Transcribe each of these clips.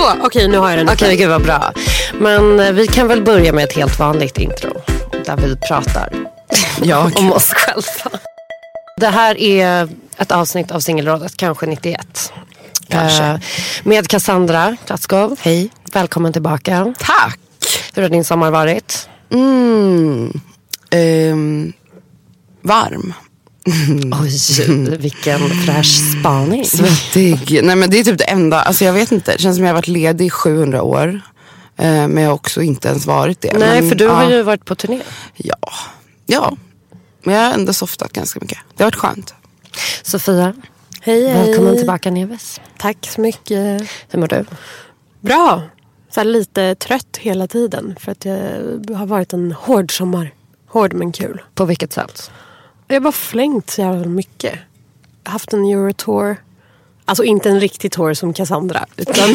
Så, okej nu har jag den. Okej, gud vad bra. Men eh, vi kan väl börja med ett helt vanligt intro. Där vi pratar Jag. om oss själva. Det här är ett avsnitt av Singelrådet, kanske 91. Kanske. Eh, med Cassandra Klatskov. Hej. Välkommen tillbaka. Tack. Hur har din sommar varit? Mm. Ehm, varm. Oj, vilken fräsch spaning. Svettig. Nej men det är typ det enda. Alltså jag vet inte. Det känns som jag har varit ledig i 700 år. Eh, men jag har också inte ens varit det. Nej, men, för du ja, har ju varit på turné. Ja. Ja. Men jag har ändå softat ganska mycket. Det har varit skönt. Sofia, Hej, hej. välkommen tillbaka Neves. Tack så mycket. Hur mår du? Bra. Så här lite trött hela tiden. För att jag har varit en hård sommar. Hård men kul. På vilket sätt? Jag har bara flängt så jävla mycket. Jag har haft en Eurotour. Alltså inte en riktig tour som Cassandra. Utan,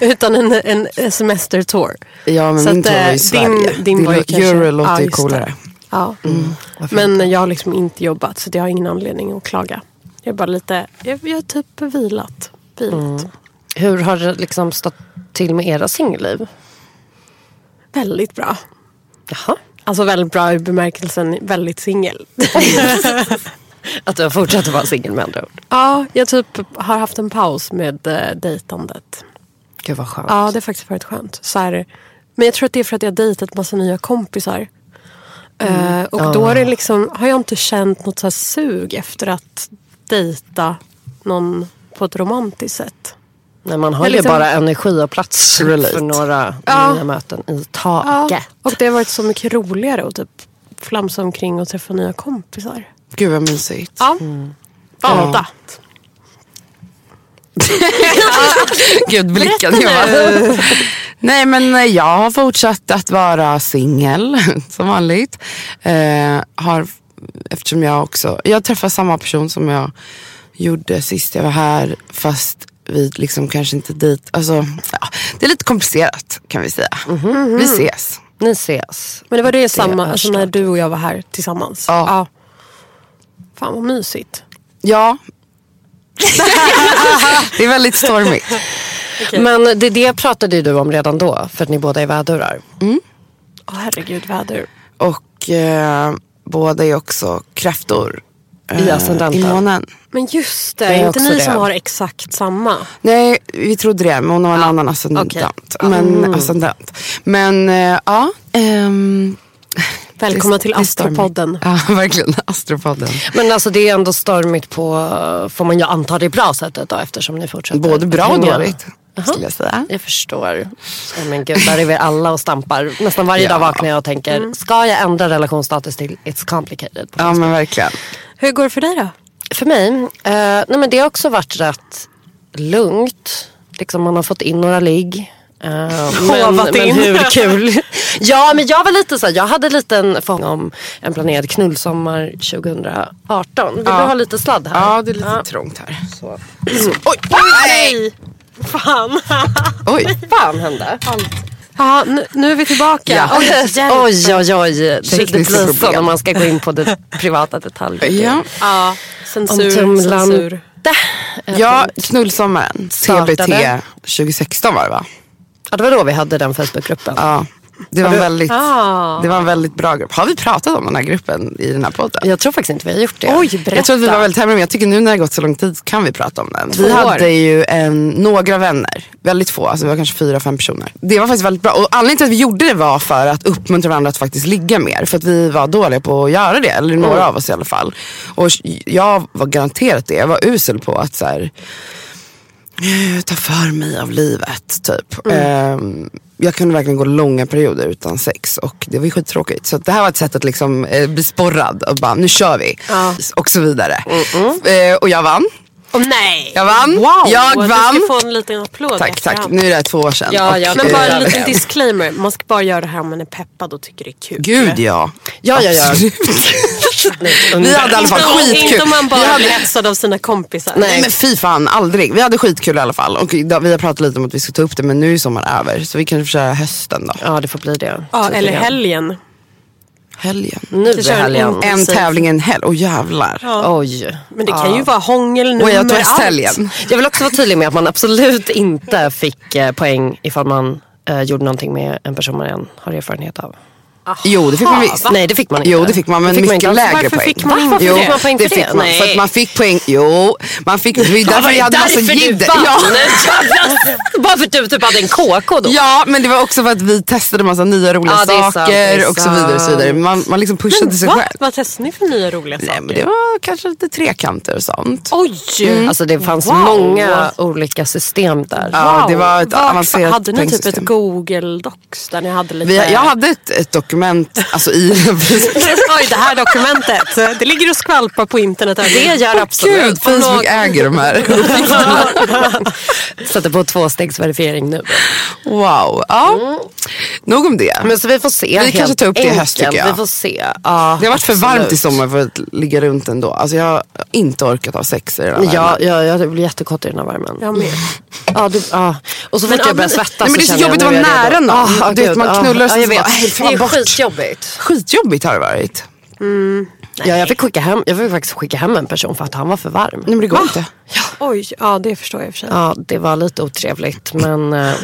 utan en, en semestertour. Ja men Så min att, tour var eh, i Sverige. din- din var ju kanske- Euro låter ju det. coolare. Ja. Men jag har liksom inte jobbat så jag har ingen anledning att klaga. Jag är bara lite, jag, jag har typ vilat. vilat. Hur har det liksom stått till med era singelliv? Väldigt bra. Jaha. Alltså väldigt bra i bemärkelsen väldigt singel. Att du har fortsatt att vara singel med andra ord. ja, jag typ har haft en paus med uh, dejtandet. Gud vad skönt. Ja, det har faktiskt varit skönt. Så här, men jag tror att det är för att jag har dejtat massa nya kompisar. Eh, och då är det liksom, har jag inte känt något så här sug efter att dejta någon på ett romantiskt sätt. Nej, man har Jag ju liksom- bara energi och plats Relate. för några Ja. nya möten i Ja, taget. och det har varit så mycket roligare att typ flamsa omkring och träffa nya kompisar. Gud vad mysigt. Ja. Bada. Gud blicken. Jag bara, Nej men eh, jag har fortsatt att vara singel som vanligt. Eh, har, eftersom jag också, jag träffar samma person som jag gjorde sist jag var här. Fast vi liksom kanske inte dit, alltså ja, det är lite komplicerat kan vi säga. Vi ses. Ni ses. Men det var det samma, är alltså när du och jag var här tillsammans. Ja. Fan vad mysigt. Ja. det är väldigt stormigt. Men det, det pratade ju du om redan då, för att ni båda är vädurar. Åh herregud väder. Och eh, båda är också kräftor. Eh, I ascendenten. I månen. Men just det, Jag är inte ni det. som har exakt samma? Nej, vi trodde det. Men hon har en annan ascendent. okej. Men, ascendent. men eh, ja. ehm, Välkomna det- till det. Astropodden. Ja, verkligen. Astropodden. Men alltså det är ändå stormigt på, får man ju anta det bra sättet då eftersom ni fortsätter. Både bra och hänga. Skulle jag säga. Jag förstår. Oh, men gud, där är vi alla och stampar. Nästan varje Ja. dag vaknar jag och tänker, ska jag ändra relationsstatus till it's complicated? Ja men verkligen. Hur går det för dig då? För mig, eh, nej men det har också varit rätt lugnt. Liksom man har fått in några ligg. Uh, men, men hur kul. ja men jag var lite så här, jag hade lite en förhoppning om en planerad knullsommar 2018. Vill du ha lite sladd här? Ja, det är lite trångt här. Så. Oj! Nej! Fan. Oj! fan hände? Ja, nu, nu är vi tillbaka. Ja. Oj, oj, oj, oj. Tekniska blir så problem. när man ska gå in på det privata detaljer. Ja, Ja, censur, censur. ja knullsommaren. Startade. TBT 2016 var det va? Ja, det var då vi hade den Facebookgruppen. Ja. Det var, en väldigt, Ah. det var en väldigt bra grupp. Har vi pratat om den här gruppen i den här podden? Jag tror faktiskt inte vi har gjort det. Oj, berätta. Jag tror att vi var väldigt hemliga men jag tycker nu när det har gått så lång tid kan vi prata om den. Två Vi år. hade ju en, några vänner, väldigt få, alltså vi var kanske fyra, fem personer. Det var faktiskt väldigt bra och anledningen till att vi gjorde det var för att uppmuntra varandra att faktiskt ligga mer. För att vi var dåliga på att göra det, eller några av oss i alla fall. Och jag var garanterat det, jag var usel på att så här, ta för mig av livet typ. Ehm, jag kunde verkligen gå långa perioder utan sex och det var ju skittråkigt. Så det här var ett sätt att liksom, eh, bli sporrad och bara nu kör vi. Och så vidare. Eh, och jag vann. Åh, nej! Jag vann. Wow, Jag Du vann. ska få en liten applåd Tack, tack. Nu är det här två år sedan. Ja, Och, ja, Men det bara en liten disclaimer. Man ska bara göra det här om man är peppad och tycker det är kul. Gud ja. Ja, ja, ja. Vi hade i alla fall skitkul. Inte om man Vi bara hade- hetsad av sina kompisar. Nej men fy fan, aldrig. Vi hade skitkul i alla fall. Och vi har pratat lite om att vi ska ta upp det men nu är sommaren över. Så vi kan köra hösten då. Ja, det får bli det. Ja, Tycker eller helgen. Helgen. Nu är en helgen. En Precis. tävling, en helg. Åh jävlar. Oj. Men det kan ju vara hångel, Och jag tog allt. Jag vill också vara tydlig med att man absolut inte fick eh, poäng ifall man eh, gjorde någonting med en person man redan har erfarenhet av. Jo det fick man visst. Nej det fick man inte. Jo det fick man men fick man mycket alls. lägre Varför poäng. fick man inte Varför jo, fick man poäng för det? det? fick man. Nej. För att man fick poäng. Jo, man fick. Det var därför vi hade massa Därför du jidder. Ja. Bara för att du typ hade en KK då. ja men det var också för att vi testade massa nya roliga Ja, sant, saker och så vidare. Och så vidare. Man, man liksom pushade sig Va? själv. Vad testar ni för nya roliga saker? Nej men det var kanske lite trekanter och sånt. Oj! Alltså det fanns Wow. många olika system där. Ja, det var ett avancerat Hade ni typ ett. Google Docs där ni hade lite... Vi, jag hade ett, ett dokument alltså i Oj, det här dokumentet. Det ligger och skvalpar på internet. Det gör absolut. Gud, Om någon- Facebook äger de här. Sätter på tvåstegsverifiering nu. Wow. Ja. Nog om det. Men så vi får se. Vi kanske tar upp det i höst, tycker jag. Vi får se. Ja, Det har varit för absolut. varmt i sommar för att ligga runt ändå. Alltså jag har inte orkat ha sex i den här Ja, värmen. ja, jag blir jättekåt i den här värmen. Jag med. Ja, du, ja. Och så fort Men, ja, jag börjar men- svettas Nej, men det är så känner jag, jobbigt att vara jag nära någon. Ah, Du vet, gud, man ah. knullar och ja, så jag bara, vet. "Nej, fan, Det är bort." Skitjobbigt. Skitjobbigt har det varit. Ja, jag, fick skicka hem, jag fick faktiskt skicka hem en person för att han var för varm. Nej men det går inte. Oj, ja det förstår jag i och för sig. Ja, det var lite otrevligt. Men eh,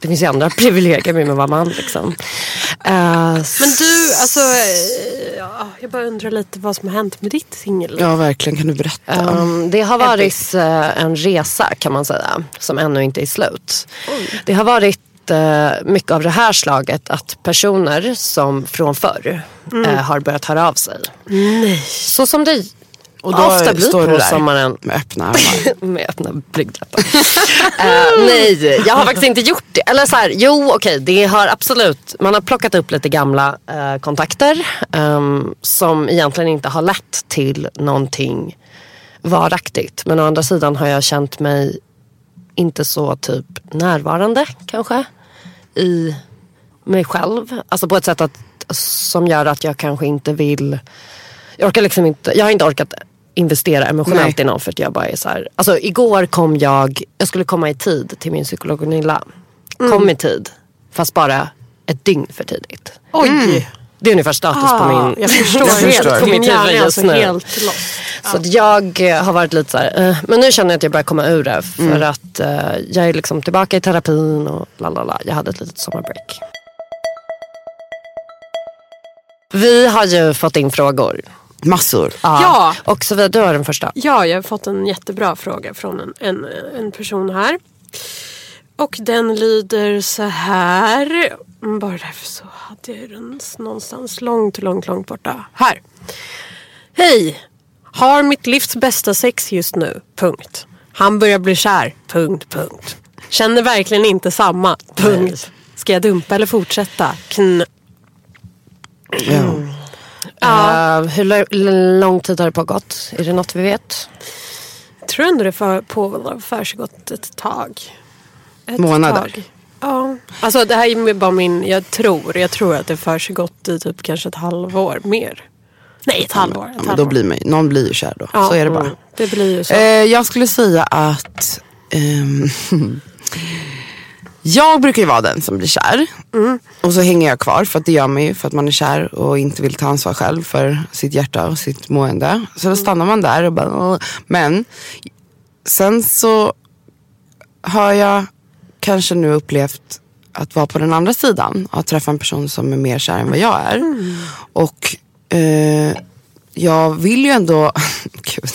det finns ju andra privilegier med att vara man. Liksom. Eh, Men du, alltså, eh, ja, jag bara undrar lite vad som har hänt med ditt singel. Ja verkligen, kan du berätta? Um, det har varit eh, en resa kan man säga, som ännu inte är slut. Det har varit eh, mycket av det här slaget att personer som från förr eh, har börjat höra av sig. Nej. Så som det Och då ofta blir står du på där sommaren. med öppna armar. med öppna blygdläppar. Eh, nej, jag har faktiskt inte gjort det. Eller så här, jo okej, det har absolut, man har plockat upp lite gamla eh, kontakter ehm, som egentligen inte har lett till någonting varaktigt. Men å andra sidan har jag känt mig inte så typ närvarande kanske i mig själv. Alltså på ett sätt att, som gör att jag kanske inte vill jag orkar liksom inte, jag har inte orkat investera emotionellt Nej. i någon för att jag bara är så här. Alltså igår kom jag, jag skulle komma i tid till min psykolog Gunilla. Kom i tid, fast bara ett dygn för tidigt. Oj! Det är ungefär status på Ah, min jag förstår Jag helt. förstår. Min hjärna är alltså nu. helt lost. Så att jag eh, har varit lite så här, eh, men nu känner jag att jag börjar komma ur det. För att eh, jag är liksom tillbaka i terapin och la la la. Jag hade ett litet sommarbreak. Vi har ju fått in frågor. Massor. Ja. Och så vidare. Du har den första. Ja, jag har fått en jättebra fråga från en, en, en person här. Och den lyder så här. Mm, Bara därför så den någonstans långt, långt, långt borta. Här. Hej! Har mitt livs bästa sex just nu. Punkt. Han börjar bli kär. Punkt, punkt. Känner verkligen inte samma. Punkt. Ska jag dumpa eller fortsätta? Kn- Ja. Eh, hur lo- lång tid har det pågått? Är det något vi vet? Jag tror ändå det för, har försiggått ett tag. Ett Månader. Tag. Ja. Alltså det här är bara min, jag tror, jag tror att det försiggått i typ kanske ett halvår mer. Nej, ett halvår. Ett Ja, halvår. då blir man, någon blir ju kär då. Ja, Så är det bara. mm, Det blir ju så. Eh, jag skulle säga att ehm, jag brukar ju vara den som blir kär. Mm. Och så hänger jag kvar för att det gör man ju för att man är kär och inte vill ta ansvar själv för sitt hjärta och sitt mående. Så Mm. då stannar man där och bara, men sen så har jag kanske nu upplevt att vara på den andra sidan. Att träffa en person som är mer kär än vad jag är. Mm. Och eh, jag vill ju ändå, gud.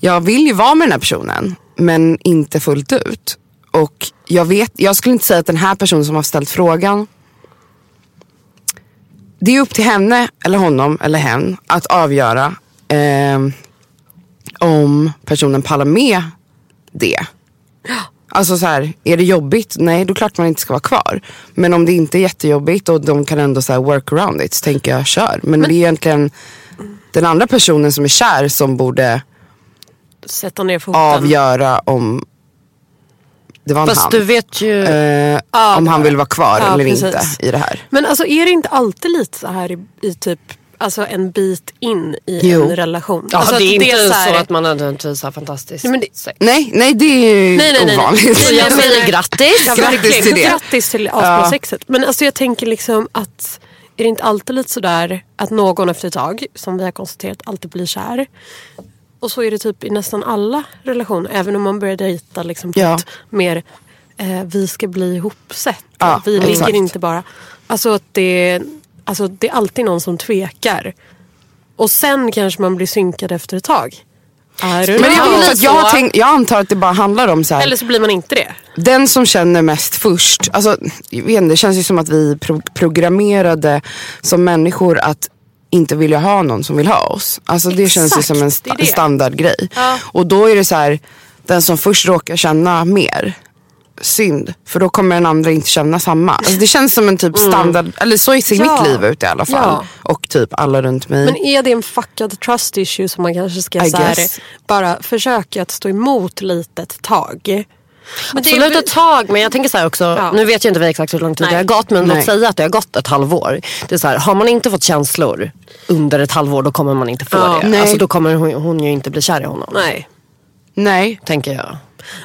Jag vill ju vara med den här personen. Men inte fullt ut. Och jag vet, jag skulle inte säga att den här personen som har ställt frågan. Det är upp till henne eller honom eller hen att avgöra eh, om personen pallar med det. Alltså så här, är det jobbigt? Nej, då är klart man inte ska vara kvar. Men om det inte är jättejobbigt och de kan ändå så här work around it så tänker jag kör. Men, det är egentligen den andra personen som är kär som borde Sätta ner foten. avgöra om det var en Fast han. du vet ju... Eh, Ja, om han vill vara kvar Ja, eller precis. inte i det här. Men alltså är det inte alltid lite så här i, i typ Alltså en bit in i Jo. en relation. Ja, alltså det är inte så, här- att man nödvändigtvis har fantastiskt Nej, men det- sex. Nej, nej det är ju Nej, nej, ovanligt. Nej, Så jag säger grattis. Ja, Grattis till det. Grattis till asbra sexet. Men alltså jag tänker liksom att är det inte alltid lite sådär att någon efter ett tag, som vi har konstaterat, alltid blir kär. Och så är det typ i nästan alla relationer. Även om man börjar dejta liksom på Ja. ett mer eh, vi ska bli ihopsett. Ja, vi ligger inte bara. Alltså att det, alltså det är alltid någon som tvekar. Och sen kanske man blir synkad efter ett tag. Men vet inte, jag, har tänkt, jag antar att det bara handlar om så här, Eller så blir man inte det. den som känner mest först. Alltså, jag vet inte, det känns ju som att vi är pro programmerade som människor att inte vilja ha någon som vill ha oss. Alltså det känns ju Exakt, som en det är sta- det. standardgrej. Ja. Och då är det så här, den som först råkar känna mer. Synd, för då kommer den andra inte känna samma. Alltså det känns som en typ standard, eller så ser Mm. Ja. mitt liv ut i alla fall. Ja. Och typ alla runt mig. Men är det en fuckad trust issue som man kanske ska så här, bara försöka att stå emot lite ett tag? Men det är- Absolut ett tag men jag tänker så här också, Ja. nu vet jag inte vi exakt hur lång tid Nej. det har gått men Nej. låt säga att det har gått ett halvår. Det är så här, har man inte fått känslor under ett halvår då kommer man inte få Ja. det. Nej. Alltså, då kommer hon, hon ju inte bli kär i honom. Nej. Nej, Tänker jag.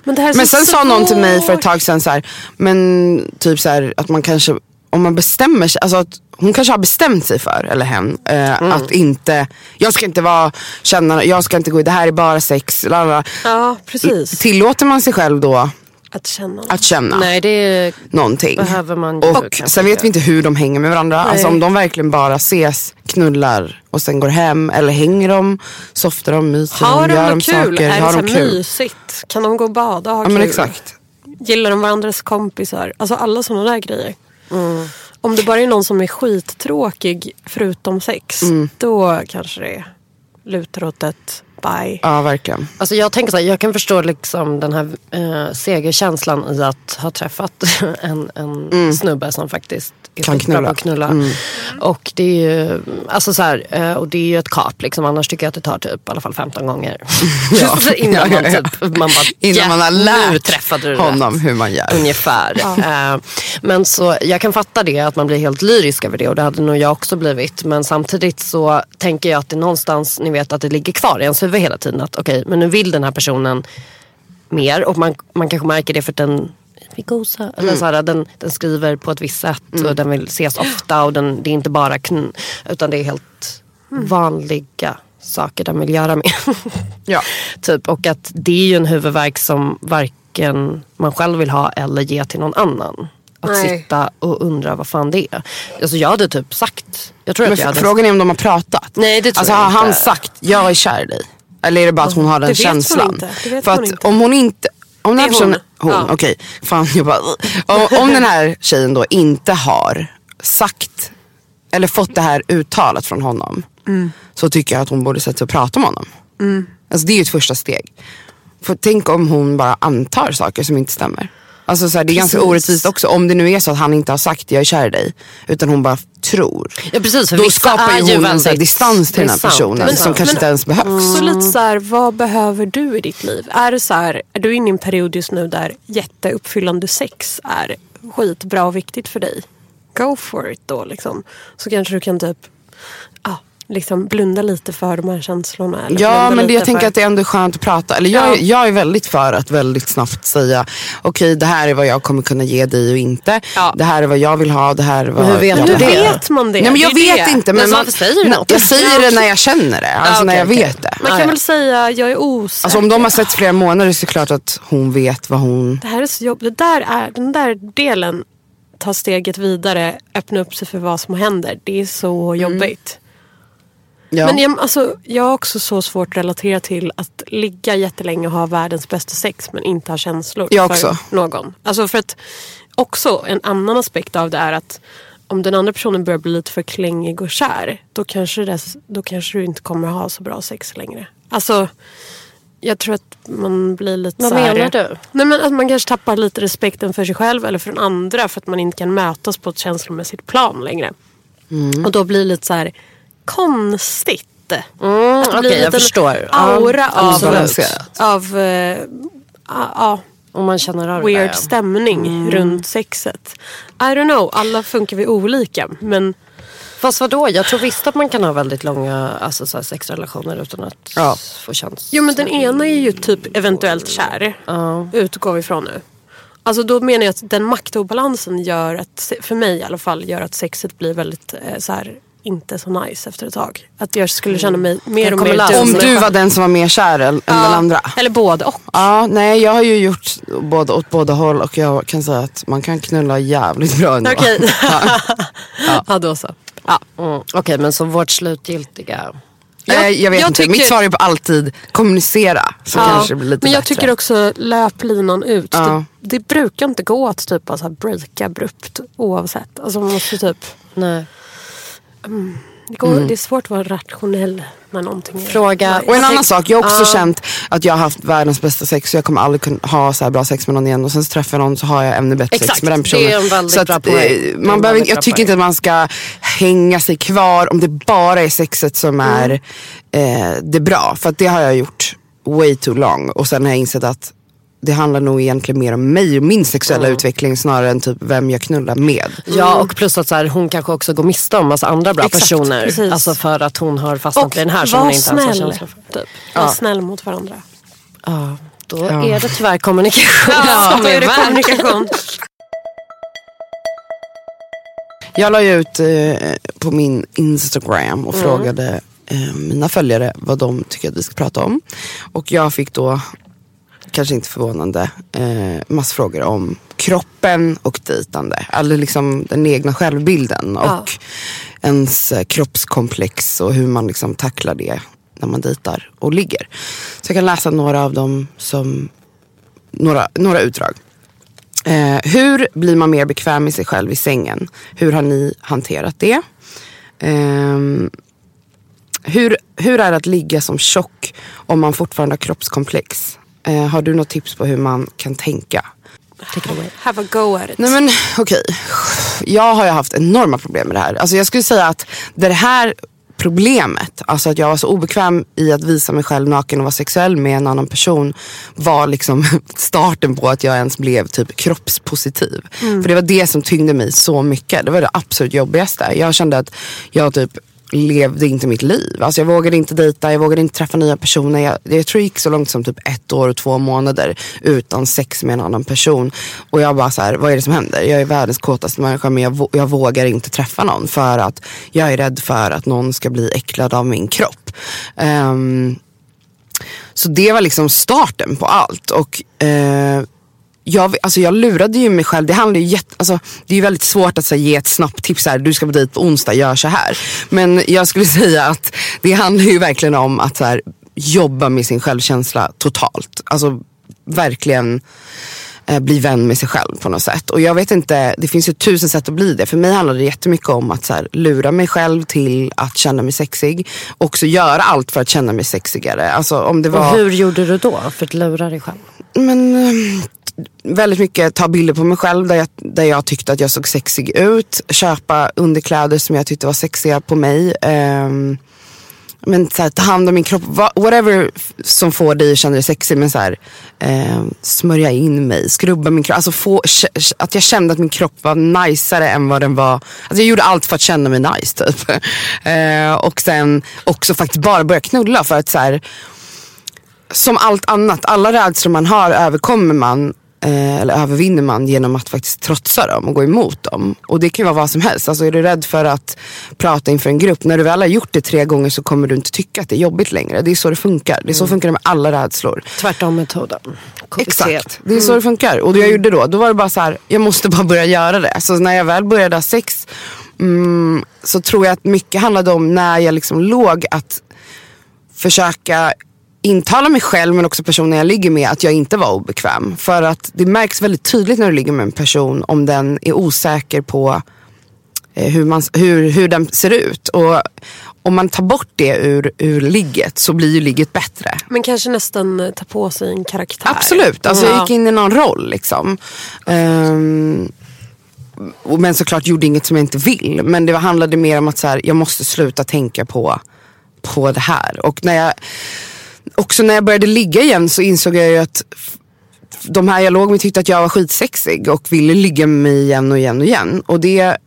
Men, det här är Men sen sa någon till mig för ett tag sedan så här, men typ så här, att man kanske, om man bestämmer sig, alltså att hon kanske har bestämt sig för, eller hen, eh, Mm. att inte, jag ska inte vara, känna, jag ska inte gå, det här är bara sex, lalala. Ja, precis. Tillåter man sig själv då Att känna. att känna Nej det någonting? behöver man ju Och sen vet vi inte hur de hänger med varandra. Nej. Alltså om de verkligen bara ses, knullar och sen går hem. Eller hänger de, softar de, myser Har de gör något kul? saker. Är det har så de kul? mysigt? Kan de gå och bada och ha Ja kul? men exakt. Gillar de varandras kompisar? Alltså alla sådana där grejer. Mm. Om det bara är någon som är skittråkig förutom sex. Mm. Då kanske det lutar åt ett bye. Ja verkligen. Alltså jag tänker så här, jag kan förstå liksom den här eh, segerkänslan i att ha träffat en, en snubbe som faktiskt är Kan knulla. på att knulla. Och det är ju, alltså så här, eh, och det är ju ett kap liksom, annars tycker jag att det tar typ i alla fall 15 gånger. Ja. Så innan Ja, man ja, typ, man bara, Innan man har "Ja, nu lärt honom rätt." hur man gör. Ungefär. Eh, men så jag kan fatta det, att man blir helt lyrisk över det och det hade nog jag också blivit. Men samtidigt så tänker jag att det någonstans, ni vet att det ligger kvar i ens huvud hela tiden. Att okej, men nu vill den här personen mer och man, man kanske märker det för att den vi gosar. Eller så här, den, den skriver på ett visst sätt och den vill ses ofta och den, det är inte bara kn, utan det är helt vanliga saker den vill göra med. Ja. typ, och att det är ju en huvudvärk som varken man själv vill ha eller ge till någon annan. Att Nej. sitta och undra vad fan det är. Alltså jag hade typ sagt. Jag tror Men att jag hade frågan är om de har pratat. Nej, det tror alltså, jag har han inte. sagt jag är kär i dig? Eller är det bara att hon har den Det känslan? Det För att om hon inte om den här är hon. personen, hon, Ja. okej, fan jag bara, om, om den här tjejen då inte har sagt eller fått det här uttalat från honom Mm. så tycker jag att hon borde sätta sig och prata med honom. Alltså det är ju ett första steg. För tänk om hon bara antar saker som inte stämmer. Alltså så här, det är ganska Precis. orättvist också. Om det nu är så att han inte har sagt jag är kär i dig. Utan hon bara tror. Ja precis, för Då skapar ju hon en väldigt- distans till den här sant, personen som kanske inte ens behövs. Så lite så här, vad behöver du i ditt liv? Är det så här, är du inne i en period just nu där jätteuppfyllande sex är skitbra och viktigt för dig? Go for it då liksom. Så kanske du kan typ ja, liksom blunda lite för de här känslorna. Eller Ja men det, jag tänker för- att det ändå är skönt att prata. Eller jag, Ja. jag är väldigt för att väldigt snabbt säga okej det här är vad jag kommer kunna ge dig och inte. Ja. Det här är vad jag vill ha. Det här är vad Men hur vet jag Hur det? behöver. vet man det? Nej, men jag Det vet det. inte. Men man, säger du något? Jag säger det när jag känner det. Alltså Ja, när okej, jag okej. vet det. Man Ah, kan ja. väl säga, jag är osäker. Alltså om de har sett flera månader så är det klart att hon vet vad hon... Det här är så jobbigt. Det där är, den där delen, ta steget vidare, öppna upp sig för vad som händer. Det är så jobbigt. Ja. Men jag, alltså, jag har också så svårt att relatera till att ligga jättelänge och ha världens bästa sex men inte ha känslor Jag för också. någon. Alltså för att också en annan aspekt av det är att om den andra personen börjar bli lite för klängig och kär då kanske, det, då kanske du inte kommer ha så bra sex längre. Alltså jag tror att man blir lite Vad så här, menar du? Nej, men att man kanske tappar lite respekten för sig själv eller för den andra för att man inte kan mötas på ett känslomässigt plan längre. Mm. Och då blir det lite så här konstigt. Mm, Att det blir en jag liten aura Ja, av, av eh, ja, Om man känner av weird där, ja. stämning runt sexet. I don't know, alla funkar vi olika. Men Fast vadå, jag tror visst att man kan ha väldigt långa alltså, så här, sexrelationer utan att Ja. få känslor. Jo men den ena är ju typ eventuellt kär. Utgår vi ifrån nu. Alltså då menar jag att den maktobalansen gör att, för mig i alla fall, gör att sexet blir väldigt eh, så här, inte så nice efter ett tag. Att jag skulle känna mig mer och mer dum. Om du var den som var mer kär än än den andra. Eller både och. Ja, nej jag har ju gjort både, åt båda håll och jag kan säga att man kan knulla jävligt bra ändå. Okej. ja. då så. Ja. Mm. Okej men så vårt slutgiltiga. Jag, jag vet jag inte, tycker- mitt svar är på alltid kommunicera. Så kanske det blir lite Men jag bättre. tycker också löp linan ut. Ja. Det, det brukar inte gå att typ bara så här breaka abrupt oavsett. Alltså man måste typ Nej. Det, går, Mm. det är svårt att vara rationell när någonting är... Fråga. Och en annan sak, jag har också känt att jag har haft världens bästa sex så jag kommer aldrig kunna ha så bra sex med någon igen och sen så träffar jag någon så har jag ännu bättre sex Exakt, med den personen. det är en väldigt så att, bra poäng. eh, en man behöver, jag tycker poäng. inte att man ska hänga sig kvar om det bara är sexet som är eh, det bra. För att det har jag gjort way too long och sen har jag insett att det handlar nog egentligen mer om mig och min sexuella utveckling snarare än typ vem jag knullar med. Ja och plus att så här, hon kanske också går miste om massa andra bra Exakt, personer. precis. Alltså för att hon har fastnat Och i den här som hon inte ens har snäll. känsla för. Typ. Var snäll mot varandra. Ja, då är det tyvärr kommunikation som då är det värt. kommunikation. Jag la ju ut eh, på min Instagram och Mm. frågade eh, mina följare vad de tycker att vi ska prata om. Och jag fick då, kanske inte förvånande, eh, massor frågor om kroppen och dejtande. Eller liksom den egna självbilden och Ja. ens eh, kroppskomplex och hur man liksom tacklar det när man dejtar och ligger. Så jag kan läsa några av dem som, några, några utdrag. Eh, hur blir man mer bekväm med sig själv i sängen? Hur har ni hanterat det? Ehm, hur, hur är det att ligga som tjock om man fortfarande har kroppskomplex? Eh, har du något tips på hur man kan tänka? Have a go at it. Nej men okej. Jag har ju haft enorma problem med det här. Alltså jag skulle säga att det här problemet, alltså att jag var så obekväm i att visa mig själv naken och vara sexuell med en annan person var liksom starten på att jag ens blev typ kroppspositiv. För det var det som tyngde mig så mycket. Det var det absolut jobbigaste. Jag kände att jag typ levde inte mitt liv. Alltså jag vågade inte dejta, jag vågade inte träffa nya personer. Jag, jag tror det gick så långt som typ ett år och två månader utan sex med en annan person. Och jag bara så här, vad är det som händer? Jag är världens kåtaste människa men jag, jag vågar inte träffa någon för att jag är rädd för att någon ska bli äcklad av min kropp. Um, så det var liksom starten på allt. Och eh, jag, alltså jag lurade ju mig själv. Det, handlar ju jätte, alltså, det är ju väldigt svårt att så, ge ett snabbt tips. Här, du ska på dejt på onsdag, gör så här. Men jag skulle säga att det handlar ju verkligen om att så här, jobba med sin självkänsla totalt. Alltså verkligen eh, bli vän med sig själv på något sätt. Och jag vet inte, det finns ju tusen sätt att bli det. För mig handlar det jättemycket om att så här, lura mig själv till att känna mig sexig. Och också göra allt för att känna mig sexigare. Alltså om det var... Och hur gjorde du då för att lura dig själv? Men eh, väldigt mycket ta bilder på mig själv där jag, där jag tyckte att jag såg sexig ut. Köpa underkläder som jag tyckte var sexiga på mig. Um, men så här, ta hand om min kropp, whatever som får dig att känna dig sexig. Men så här, eh, smörja in mig, skrubba min kropp. Alltså få, att jag kände att min kropp var najsare än vad den var. Alltså jag gjorde allt för att känna mig nice typ. Eh, och sen också faktiskt bara börja knulla för att så här, som allt annat, alla rädslor man har överkommer man eh, eller övervinner man genom att faktiskt trotsa dem och gå emot dem. Och det kan ju vara vad som helst. Alltså är du rädd för att prata inför en grupp, när du väl har gjort det tre gånger så kommer du inte tycka att det är jobbigt längre. Det är så det funkar. Det är så mm. funkar det med alla rädslor. Tvärtom metoden. Exakt, det är så det funkar. Och det jag gjorde då, då var det bara så här, jag måste bara börja göra det. Så när jag väl började ha sex mm, så tror jag att mycket handlade om när jag liksom låg att försöka intala mig själv men också personen jag ligger med att jag inte var obekväm. För att det märks väldigt tydligt när du ligger med en person om den är osäker på eh, hur, man, hur, hur den ser ut. Och om man tar bort det ur, ur ligget så blir ju ligget bättre. Men kanske nästan eh, ta på sig en karaktär. Absolut, alltså jag gick in i någon roll liksom. Um, men såklart gjorde inget som jag inte vill. Men det handlade mer om att så här, jag måste sluta tänka på, på det här. Och när jag också när jag började ligga igen så insåg jag ju att de här jag låg med tyckte att jag var skitsexig och ville ligga med mig igen och igen och igen. Och det,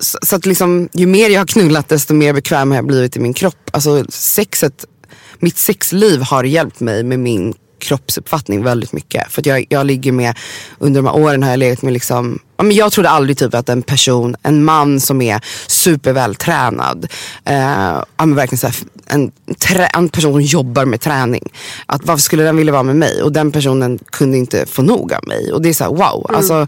så att liksom, ju mer jag har knullat desto mer bekväm har jag blivit i min kropp. Alltså sexet, mitt sexliv har hjälpt mig med min kroppsuppfattning väldigt mycket. För jag, jag ligger med, under de här åren har jag legat med liksom, ja, men jag trodde aldrig typ att en person, en man som är supervältränad, eh, ja, verkligen så här, en, en person som jobbar med träning. Att varför skulle den vilja vara med mig? Och den personen kunde inte få nog av mig. Och det är så här, wow. Mm. Alltså,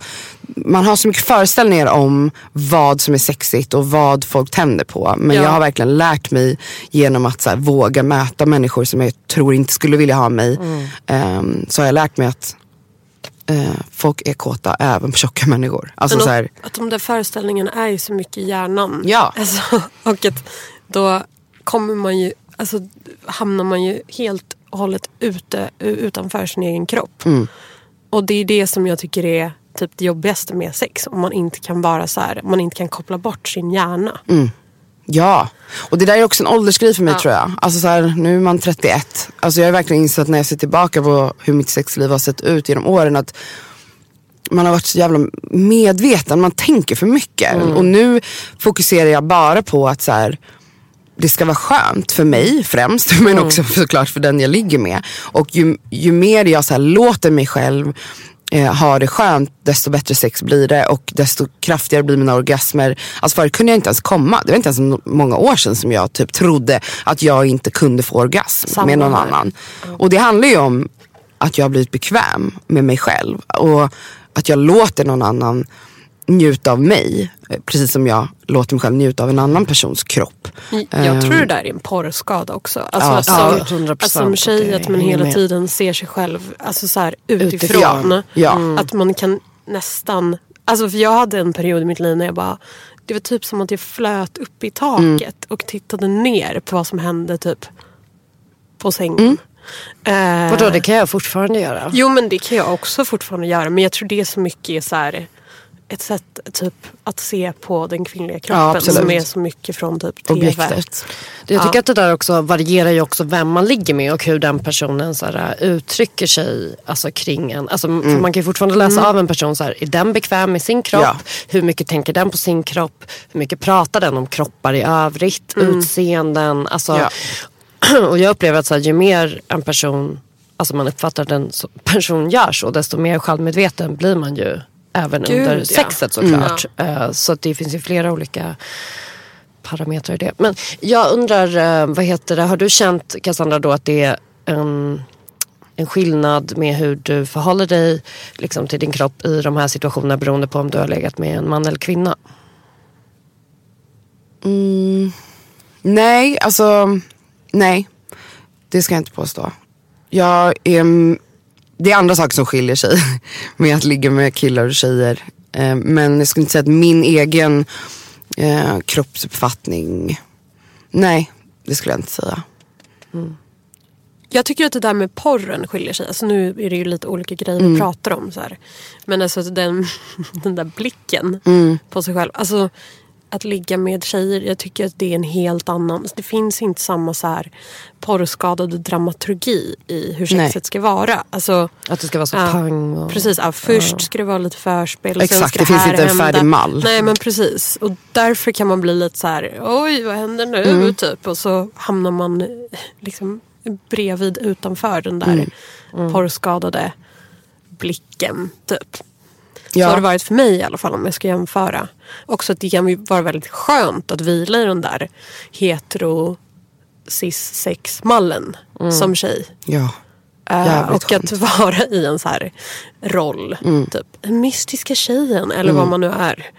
man har så mycket föreställningar om vad som är sexigt och vad folk tänder på. Men ja. jag har verkligen lärt mig genom att så här, våga möta människor som jag tror inte skulle vilja ha mig. Mm. Um, så har jag lärt mig att uh, folk är kåta även på tjocka människor. Alltså, Men så här, att de där föreställningarna är ju så mycket i hjärnan. Ja. Alltså, och att då kommer man ju, alltså, hamnar man ju helt och hållet ute, utanför sin egen kropp. Mm. Och det är det som jag tycker är typ det jobbigaste med sex. Om man inte kan vara så här, man inte kan koppla bort sin hjärna. Mm. Ja, och det där är också en åldersgrej för mig ja. tror jag. Alltså så här, nu är man 31. Alltså jag har verkligen insett när jag ser tillbaka på hur mitt sexliv har sett ut genom åren att man har varit så jävla medveten, man tänker för mycket. Mm. Och nu fokuserar jag bara på att så här, det ska vara skönt för mig främst, men mm. också såklart för den jag ligger med. Och ju, ju mer jag så låter mig själv eh, ha det skönt, desto bättre sex blir det och desto kraftigare blir mina orgasmer. Alltså förut kunde jag inte ens komma. Det var inte ens många år sedan som jag typ trodde att jag inte kunde få orgasm Samma med någon här. annan. Och det handlar ju om att jag har blivit bekväm med mig själv och att jag låter någon annan njuta av mig. Precis som jag låter mig själv njuta av en annan persons kropp. Jag tror det där är en porrskada också. Alltså, ja, alltså, som, alltså, som tjej att man hela tiden ser sig själv alltså, så här, utifrån. utifrån. Ja. Mm. Att man kan nästan, alltså för jag hade en period i mitt liv när jag bara det var typ som att jag flöt upp i taket mm. och tittade ner på vad som hände typ på sängen. Mm. Uh, Vadå, det kan jag fortfarande göra? Jo men det kan jag också fortfarande göra. Men jag tror det är så mycket så här, ett sätt typ, att se på den kvinnliga kroppen ja, som är så mycket från typ TV. Objektet. Jag tycker ja. att det där också varierar ju också vem man ligger med och hur den personen så här, uttrycker sig alltså, kring en. Alltså, mm. för man kan ju fortfarande läsa mm. av en person, så här, är den bekväm med sin kropp? Ja. Hur mycket tänker den på sin kropp? Hur mycket pratar den om kroppar i övrigt? Mm. Utseenden? Alltså, och jag upplever att så här, ju mer en person Alltså man uppfattar den person gör så, desto mer självmedveten blir man ju även Gud, under sexet såklart. Mm. Så det finns ju flera olika parametrar i det. Men jag undrar, eh, vad heter det, har du känt Cassandra då att det är en, en skillnad med hur du förhåller dig liksom, till din kropp i de här situationerna beroende på om du har legat med en man eller kvinna? Mm, nej, alltså nej. Det ska jag inte påstå. Jag är det är andra saker som skiljer sig med att ligga med killar och tjejer. Eh, men jag skulle inte säga att min egen eh, kroppsuppfattning, nej det skulle jag inte säga. Mm. Jag tycker att det där med porren skiljer sig. Alltså nu är det ju lite olika grejer vi pratar om. Så här. Men alltså den, den där blicken på sig själv. Alltså att ligga med tjejer, jag tycker att det är en helt annan. Det finns inte samma så här porrskadade dramaturgi i hur Nej. sexet ska vara. Alltså, Att det ska vara så Ja, pang. Och... Precis, ja, först ska det vara lite förspel. Exakt, ska det finns inte en hända. färdig mall. Nej men precis. Och därför kan man bli lite så här, oj vad händer nu? Mm. Typ. Och så hamnar man liksom bredvid utanför den där Mm. porrskadade blicken. Typ. Ja. Så har det varit för mig i alla fall om jag ska jämföra. Också att det kan vara väldigt skönt att vila i den där hetero cis sex mallen som tjej. Ja. Jävligt och att vara i en så här roll. Mm. Typ den mystiska tjejen eller vad man nu är.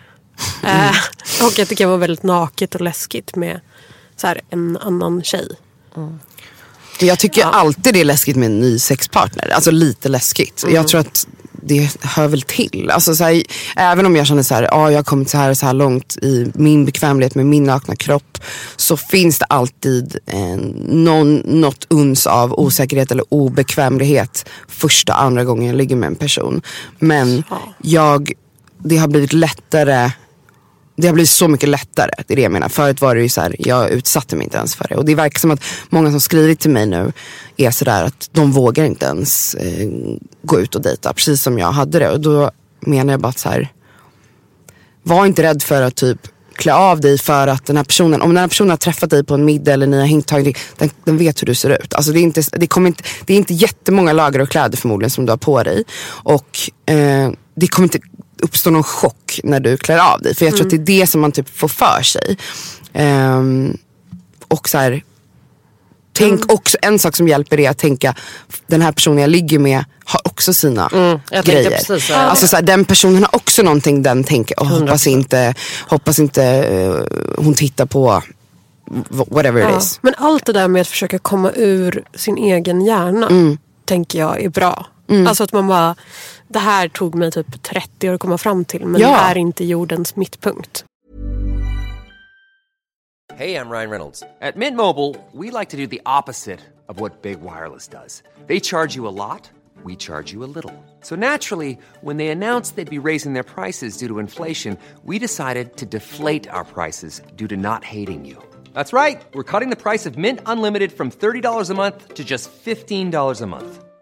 Eh, och att det kan vara väldigt naket och läskigt med så här, en annan tjej. Jag tycker alltid det är läskigt med en ny sexpartner. Alltså lite läskigt. Mm. Jag tror att det hör väl till. Alltså så här, även om jag känner så här, ja, jag har kommit så här och så här långt i min bekvämlighet med min nakna kropp. Så finns det alltid eh, någon, något uns av osäkerhet eller obekvämlighet första och andra gången jag ligger med en person. Men jag, det har blivit lättare det har blivit så mycket lättare. Det är det jag menar. Förut var det ju så här, jag utsatte mig inte ens för det. Och det verkar som att många som skrivit till mig nu är sådär att de vågar inte ens eh, gå ut och dejta. Precis som jag hade det. Och då menar jag bara att så här, var inte rädd för att typ klä av dig för att den här personen, om den här personen har träffat dig på en middag eller ni har hängt tagit, den, den vet hur du ser ut. Alltså det, är inte, det, kommer inte, det är inte jättemånga lager av kläder förmodligen som du har på dig. Och eh, det kommer inte uppstå någon chock när du klär av dig. För jag tror att det är det som man typ får för sig. Ehm, och så här, Tänk också, en sak som hjälper är att tänka, den här personen jag ligger med har också sina tänkte grejer. precis alltså, så här, den personen har också någonting den tänker, oh, hoppas inte, hoppas inte eh, hon tittar på wh- whatever it Ja. is. Men allt det där med att försöka komma ur sin egen hjärna Mm. tänker jag är bra. Alltså att man bara, det här tog mig typ 30 år att komma fram till men Ja. det är inte jordens mittpunkt. Hey, I'm Ryan Reynolds. At Mint Mobile, we like to do the opposite of what Big Wireless does. They charge you a lot, we charge you a little. So naturally, when they announced they'd be raising their prices due to inflation, we decided to deflate our prices due to not hating you. That's right. We're cutting the price of Mint Unlimited from $30 a month to just $15 a month.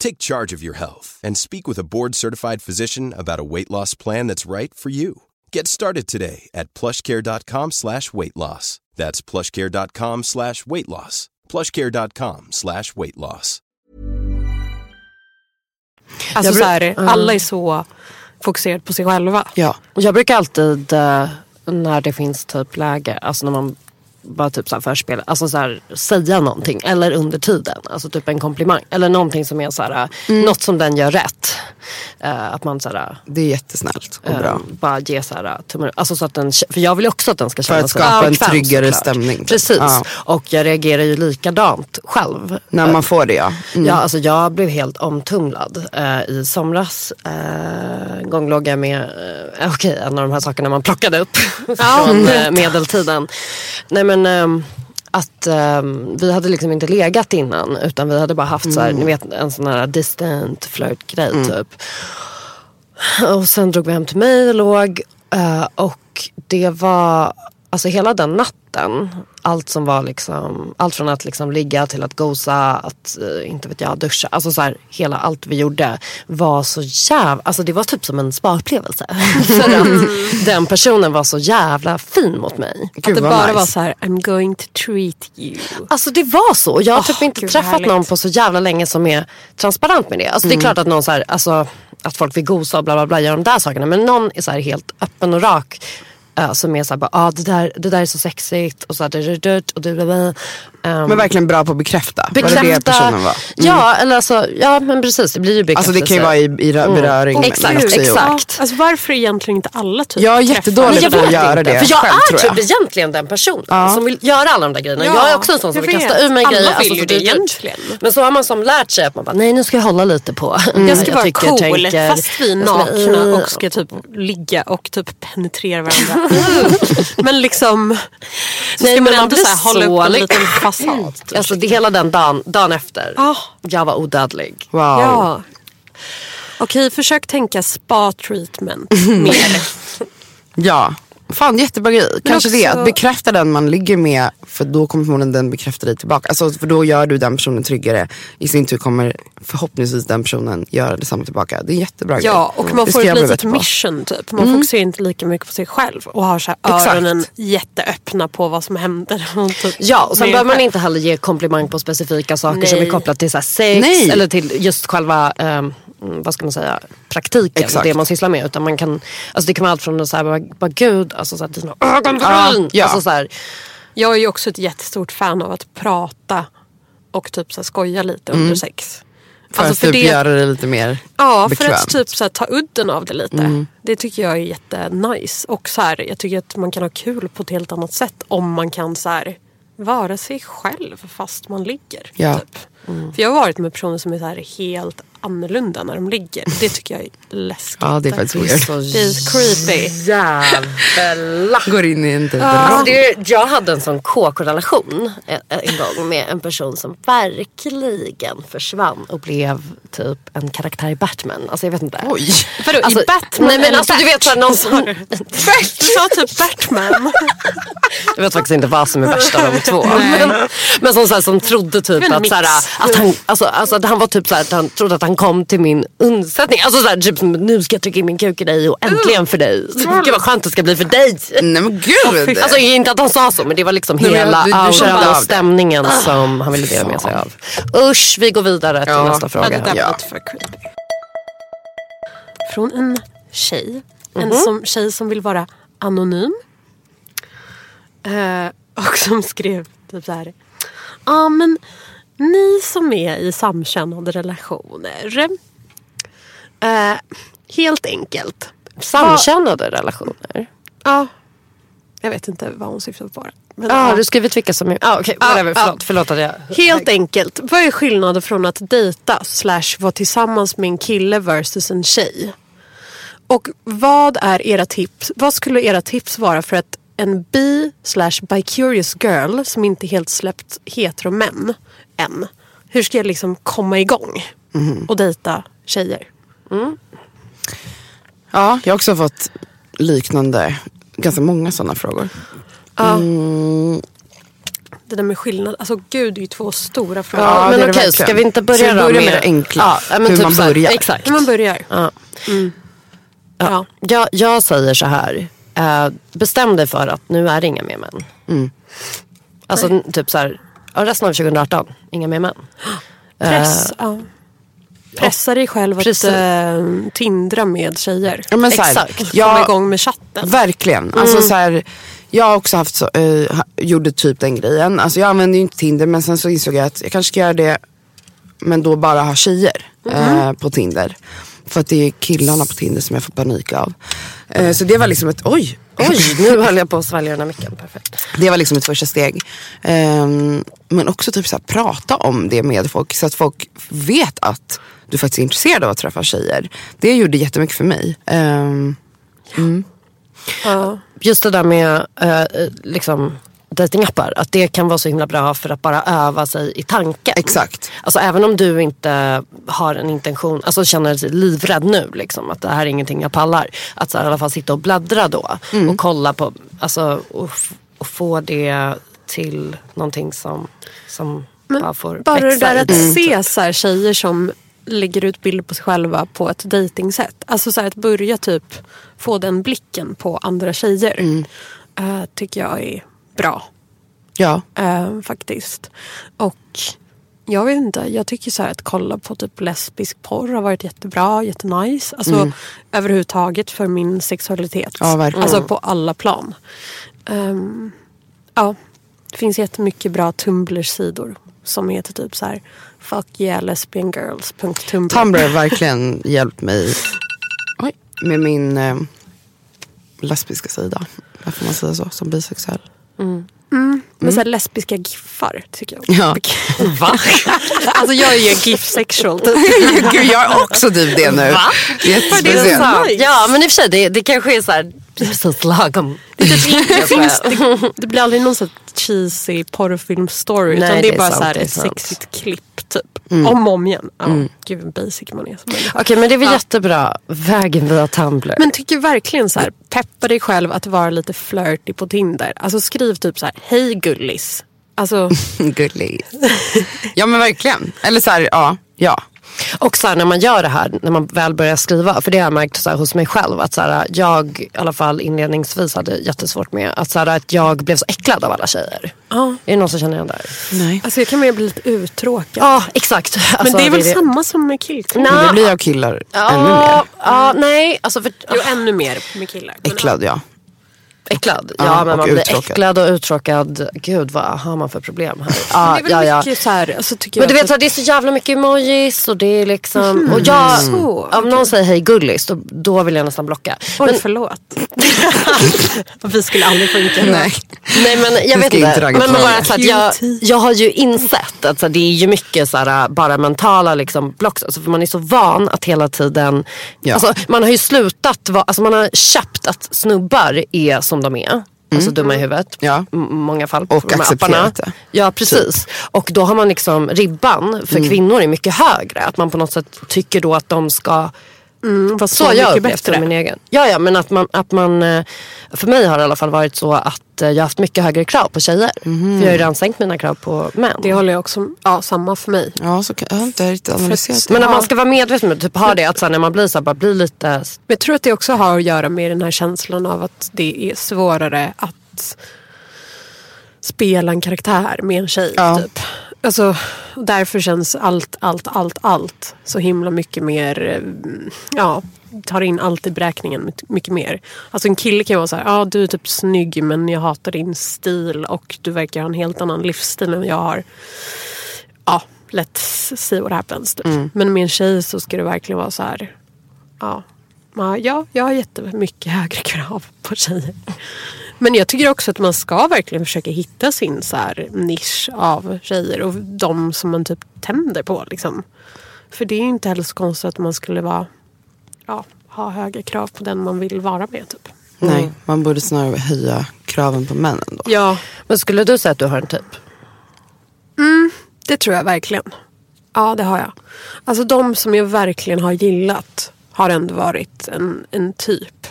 Take charge of your health and speak with a board-certified physician about a weight loss plan that's right for you. Get started today at plushcare.com slash weight loss. That's plushcare.com slash weight loss. plushcare.com slash weight loss. Alltså så här, alla är så fokuserade på sig själva. Ja. Jag brukar alltid eh, när det finns typ läge, alltså när man bara typ så här förspela, alltså så här, säga någonting eller under tiden. Alltså typ en komplimang eller någonting som är så här, Mm. något som den gör rätt. Eh, att man så här, Det är jättesnällt och bra. eh, bara ge så här tummen alltså så att den, För jag vill också att den ska För känna att sig skapa en tryggare såklart. stämning, typ. Precis. Ja. Och jag reagerar ju likadant själv. När man får det ja. Mm. Ja, alltså jag blev helt omtumlad eh, i somras. Eh, en gång låg jag med, eh, okej en av de här sakerna man plockade upp från medeltiden. Nej men ehm, att ehm, vi hade liksom inte legat innan utan vi hade bara haft så här, ni vet en sån här distant flirt grej typ. Och sen drog vi hem till mig och låg. eh, och det var, alltså hela den natten, allt som var liksom, allt från att liksom ligga till att gosa, att eh, inte vet jag, duscha. Alltså så här, hela allt vi gjorde var så jävla, alltså det var typ som en spa-upplevelse. För att den personen var så jävla fin mot mig. Att det bara nice. var så här, I'm going to treat you. Alltså det var så. Jag har Åh, typ inte gud, träffat härligt. någon på så jävla länge som är transparent med det. Alltså det är klart att någon så här, alltså, att folk vill gosa och bla bla bla gör de där sakerna. Men någon är så här helt öppen och rak som är såhär, ah, det, där, det där är så sexigt och så här, och. Um, Men verkligen bra på att bekräfta. Var det det bekräfta. personen var? Ja, eller alltså, ja men precis det blir ju Alltså bekräftelse. det kan ju vara i, i rö- beröring. men Exakt, exakt. Alltså varför är egentligen inte alla typ Jag är jättedålig på att göra inte. det För jag själv, är tror jag. typ egentligen den personen Ja. som vill göra alla de där grejerna. Ja, jag är också en sån som vill kasta ur mig Alla grejer. vill ju så det egentligen. Men så har man som lärt sig att man bara, nej nu ska jag hålla lite på. Jag ska vara tycker, cool tänker. fast vi är nakna och ska typ ligga och typ penetrera varandra. Men liksom så Nej, ska men man ändå så här hålla upp en liten fasad. typ. Alltså det hela den dagen, dagen efter. Ah. Jag var odödlig. Wow. Ja. Okej, försök tänka spa treatment mer. Ja. Fan jättebra grej. Kanske också- det. Att bekräfta den man ligger med. För då kommer förmodligen den bekräfta dig tillbaka. Alltså, för då gör du den personen tryggare. I sin tur kommer förhoppningsvis den personen göra detsamma tillbaka. Det är en jättebra grej. Ja, och man Det får ett litet mission typ. Man fokuserar inte lika mycket på sig själv och har så här Exakt. öronen jätteöppna på vad som händer. Och typ Ja, och sen behöver man inte heller ge komplimang på specifika saker som Nej. är kopplat till så sex Nej. eller till just själva mm, vad ska man säga, praktiken, Exakt. det man sysslar med. Utan man kan, alltså det kan vara allt från att säga, bara, bara gud, alltså så här, dina ögonbryn. Ja. Alltså, så här, Jag är ju också ett jättestort fan av att prata och typ så här skoja lite under sex. För Alltså, att för typ det- göra det lite mer Ja, bekvämt. för att typ så här, ta udden av det lite. Det tycker jag är jättenice. Och så här, jag tycker att man kan ha kul på ett helt annat sätt om man kan så här, vara sig själv fast man ligger. Ja. Typ. För jag har varit med personer som är så här helt annorlunda när de ligger. Det tycker jag är läskigt. Ja, det är faktiskt det är weird. så Det är creepy. jävla Går in i en typ det är, jag hade en sån KK-relation en, en gång med en person som verkligen försvann och blev typ en karaktär i Batman. Alltså jag vet inte. Oj. Vadå, Alltså, i Batman nej, men alltså, du vet såhär, någon som, Du sa typ Batman. Jag vet faktiskt inte vad som är värst av de två. Men, men som, så här, som trodde typ att, mix. så här, att, han, alltså, alltså, att han var typ så här, att han trodde att han kom till min undsättning. Alltså så här, typ som, nu ska jag trycka in min kuk i dig och äntligen för dig. Gud vad skönt det ska bli för dig. Nej men gud. Alltså inte att han sa så men det var liksom Nej, hela du- du kände auran av och det. stämningen som han ville dela med sig av. Usch, vi går vidare till Ja. nästa fråga. Ja. Från en tjej. En Mhm. som, tjej som vill vara anonym. Eh, och som skrev typ så här. Ja men ni som är i samkönade relationer. Eh, helt enkelt. Samkönade relationer. Ja. Jag vet inte vad hon syftar på. Men, Ja, ja. du skrivit vilka som. Ah, okay, whatever, ja. förlåt, förlåt att jag... Helt enkelt, vad är skillnaden från att dejta slash vara tillsammans med en kille versus en tjej? Och vad är era tips? Vad skulle era tips vara för att en bi slash bi-curious girl som inte helt släppt heteromän än. Hur ska jag liksom komma igång och dejta tjejer? Ja, jag har också fått liknande, ganska många sådana frågor. Det där med skillnad, alltså gud det är ju två stora frågor. Ja, men okej, verkligen. ska vi inte börja vi börja med det enkla? Ja, Hur typ man så här, börjar? Exakt. När man börjar. Ja. Ja. Jag, jag säger så här. Eh, bestäm dig för att nu är det inga mer män. Mm. Alltså n- typ så här. Ja, resten av 2018, inga mer män. Press, ja. Pressa dig själv att äh, tindra med tjejer. Ja, men så här, Exakt. Komma jag, igång med chatten. Verkligen. Alltså, så här, jag har också haft så, eh, ha- gjorde typ den grejen. Alltså, jag använde ju inte Tinder men sen så insåg jag att jag kanske ska göra det men då bara ha tjejer eh, på Tinder. För att det är killarna på Tinder som jag får panik av. Eh, så det var liksom ett, oj, Oj, nu höll jag på att svälja den här micken. Perfekt. Det var liksom ett första steg. Ehm, men också typ så här, prata om det med folk så att folk vet att du faktiskt är intresserad av att träffa tjejer. Det gjorde jättemycket för mig. Ehm, Ja. Just det där med eh, liksom datingappar, att det kan vara så himla bra för att bara öva sig i tanken. Exakt. Alltså även om du inte har en intention, alltså känner dig livrädd nu liksom, att det här är ingenting jag pallar. Att så här, i alla fall sitta och bläddra då Mm. och kolla på, alltså och, och få det till någonting som, som bara får Bara det växa där i att se så här, tjejer som lägger ut bilder på sig själva på ett dejtingsätt. Alltså så här, att börja typ få den blicken på andra tjejer. eh, tycker jag är bra. Ja. eh, faktiskt. Och Jag vet inte, jag tycker så här att kolla på typ lesbisk porr har varit jättebra, jättenice. Alltså överhuvudtaget för min sexualitet. Ja, verkligen. Alltså på alla plan. Ehm, ja, det finns jättemycket bra Tumblr-sidor som heter typ så här fuck yeah lesbiangirls.tumblr. Tumblr har verkligen hjälpt mig med min eh, lesbiska sida. Varför man säger så, som bisexuell. Med så här lesbiska giffar tycker jag. Ja. Va? alltså jag är ju gif-sexual. Gud, jag är också typ det nu. Va? Det är Det sant. Ja men i och för sig det, det kanske är så här precis lagom. Det, finns, det, det blir aldrig någon så cheesy porrfilm-story. Utan det det är bara sant, så det ett sexigt klipp typ. Om och om igen. Ja, Gud vad basic man är. Okej men det är väl jättebra. Vägen via Tumblr. Men tycker verkligen så här, peppa dig själv att vara lite flirty på Tinder. Alltså skriv typ så här, hej gullis. Alltså, Gullig. Ja men verkligen. Eller så här, ja. ja. Och så här, när man gör det här, när man väl börjar skriva, för det har jag märkt så här, hos mig själv att så här, jag i alla fall inledningsvis hade jättesvårt med att, så här, att jag blev så äcklad av alla tjejer. ja. Är det någon som känner igen det här? Nej. alltså jag kan mer bli lite uttråkad. Ja exakt. Men Alltså, det är väl det. samma som med? Nej. Men det blir jag killar ännu Ja, mer. ja, nej, alltså för, Jo, ännu mer med killar. Men Äcklad ja. Äcklad. Ja, Ja, men man blir uttråkad. äcklad och uttråkad. Gud vad har man för problem här? Ja, det är väl ja, ja. mycket så här, alltså, tycker Men du vet så här, det är så jävla mycket emojis och det är liksom. Och jag, Så, om någon säger hej gullis då, då vill jag nästan blocka. Oj, Men, förlåt. Vi skulle aldrig funka. Nej. nej men jag vet inte. Men bara så att jag, jag har ju insett att så här, det är ju mycket så här, bara mentala liksom, block. Alltså, för man är så van att hela tiden. Ja. Alltså, man har ju slutat, vara- alltså, man har köpt att snubbar är som de är. Alltså dumma i huvudet. Ja. Många fall. Och accepterat det. Typ. Ja precis. Och då har man liksom ribban för Mm. kvinnor är mycket högre. Att man på något sätt tycker då att de ska var så har jag upplevt det min egen. Ja, ja men att man, att man, eh, för mig har det i alla fall varit så att eh, jag har haft mycket högre krav på tjejer. Mhm. För jag har ju redan sänkt mina krav på män. Det håller jag också, ja samma för mig. Ja, så kan, jag har inte riktigt analyserat det. men att man ska vara medveten med typ det att så när man blir så här, bara blir lite Men jag tror att det också har att göra med den här känslan av att det är svårare att spela en karaktär med en tjej. Ja. Typ. Alltså, därför känns allt, allt, allt, allt så himla mycket mer, eh, ja, tar in allt i beräkningen mycket- mer. Alltså en kille kan vara så här, ja du är typ snygg men jag hatar din stil och du verkar ha en helt annan livsstil än jag har. Ja, let's see what happens. Typ. Men med en tjej så ska det verkligen vara så här, Ja, ja, jag har jättemycket högre krav på tjejer. Men jag tycker också att man ska verkligen försöka hitta sin så här nisch av tjejer och de som man typ tänder på. Liksom. För det är ju inte heller så konstigt att man skulle vara, ja, ha höga krav på den man vill vara med. Typ. Nej, man borde snarare höja kraven på männen då. Ja, Men skulle du säga att du har en typ? det tror jag verkligen. Ja, det har jag. Alltså de som jag verkligen har gillat har ändå varit en, en typ.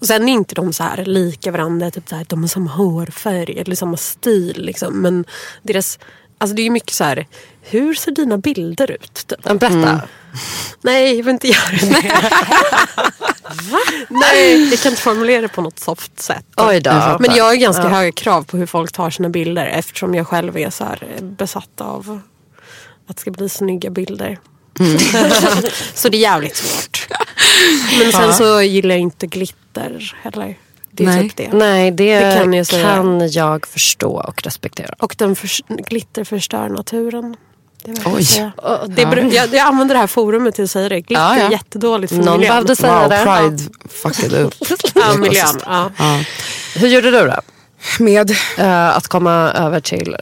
Och sen är inte de så här lika varandra, typ så här, de har samma hårfärg eller samma stil. Liksom. Men deras, alltså det är mycket så här, hur ser dina bilder ut? Typ. Berätta. Nej, jag vill inte göra det. Nej, jag kan inte formulera det på något soft sätt. Oj då. Men jag har ganska höga krav på hur folk tar sina bilder eftersom jag själv är så besatt av att det ska bli snygga bilder. så det är jävligt svårt. Men sen så gillar jag inte glitter heller. Det är Nej. typ det. Nej, det, Det kan jag säga. kan jag förstå och respektera. Och den förs- glitter förstör naturen. Det Oj. Det är, jag, jag använder det här forumet till att säga det. Glitter Ja, ja. är jättedåligt för Någon miljön. behövde säga Wow, det. Pride fuckade upp. Ja, miljön. Ja. Ja. Hur gjorde du då? Med? Eh, att komma över till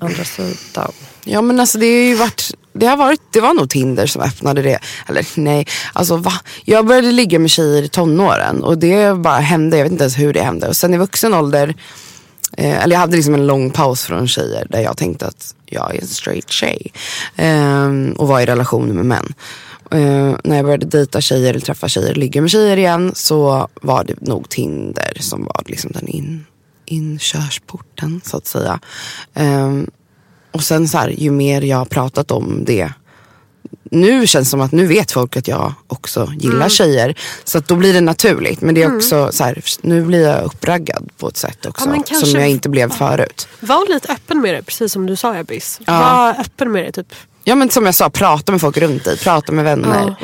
andra sidan. Ja men alltså det har ju varit, det har varit, det var nog Tinder som öppnade det. Eller nej, alltså va? Jag började ligga med tjejer i tonåren och det bara hände, jag vet inte ens hur det hände. Och sen i vuxen ålder, eh, eller jag hade liksom en lång paus från tjejer där jag tänkte att jag är en straight tjej. Eh, och var i relationer med män. Eh, när jag började dejta tjejer eller träffa tjejer, ligga med tjejer igen så var det nog Tinder som var liksom den in, inkörsporten så att säga. Ehm, och sen så här, ju mer jag har pratat om det nu känns det som att nu vet folk att jag också gillar Mm. tjejer. Så att då blir det naturligt. Men det är också så här, nu blir jag uppraggad på ett sätt också. Ja, kanske- som jag inte blev förut. Var lite öppen med det, precis som du sa Ebbis. Ja. Var öppen med det. Typ. Ja men som jag sa, prata med folk runt dig. Prata med vänner.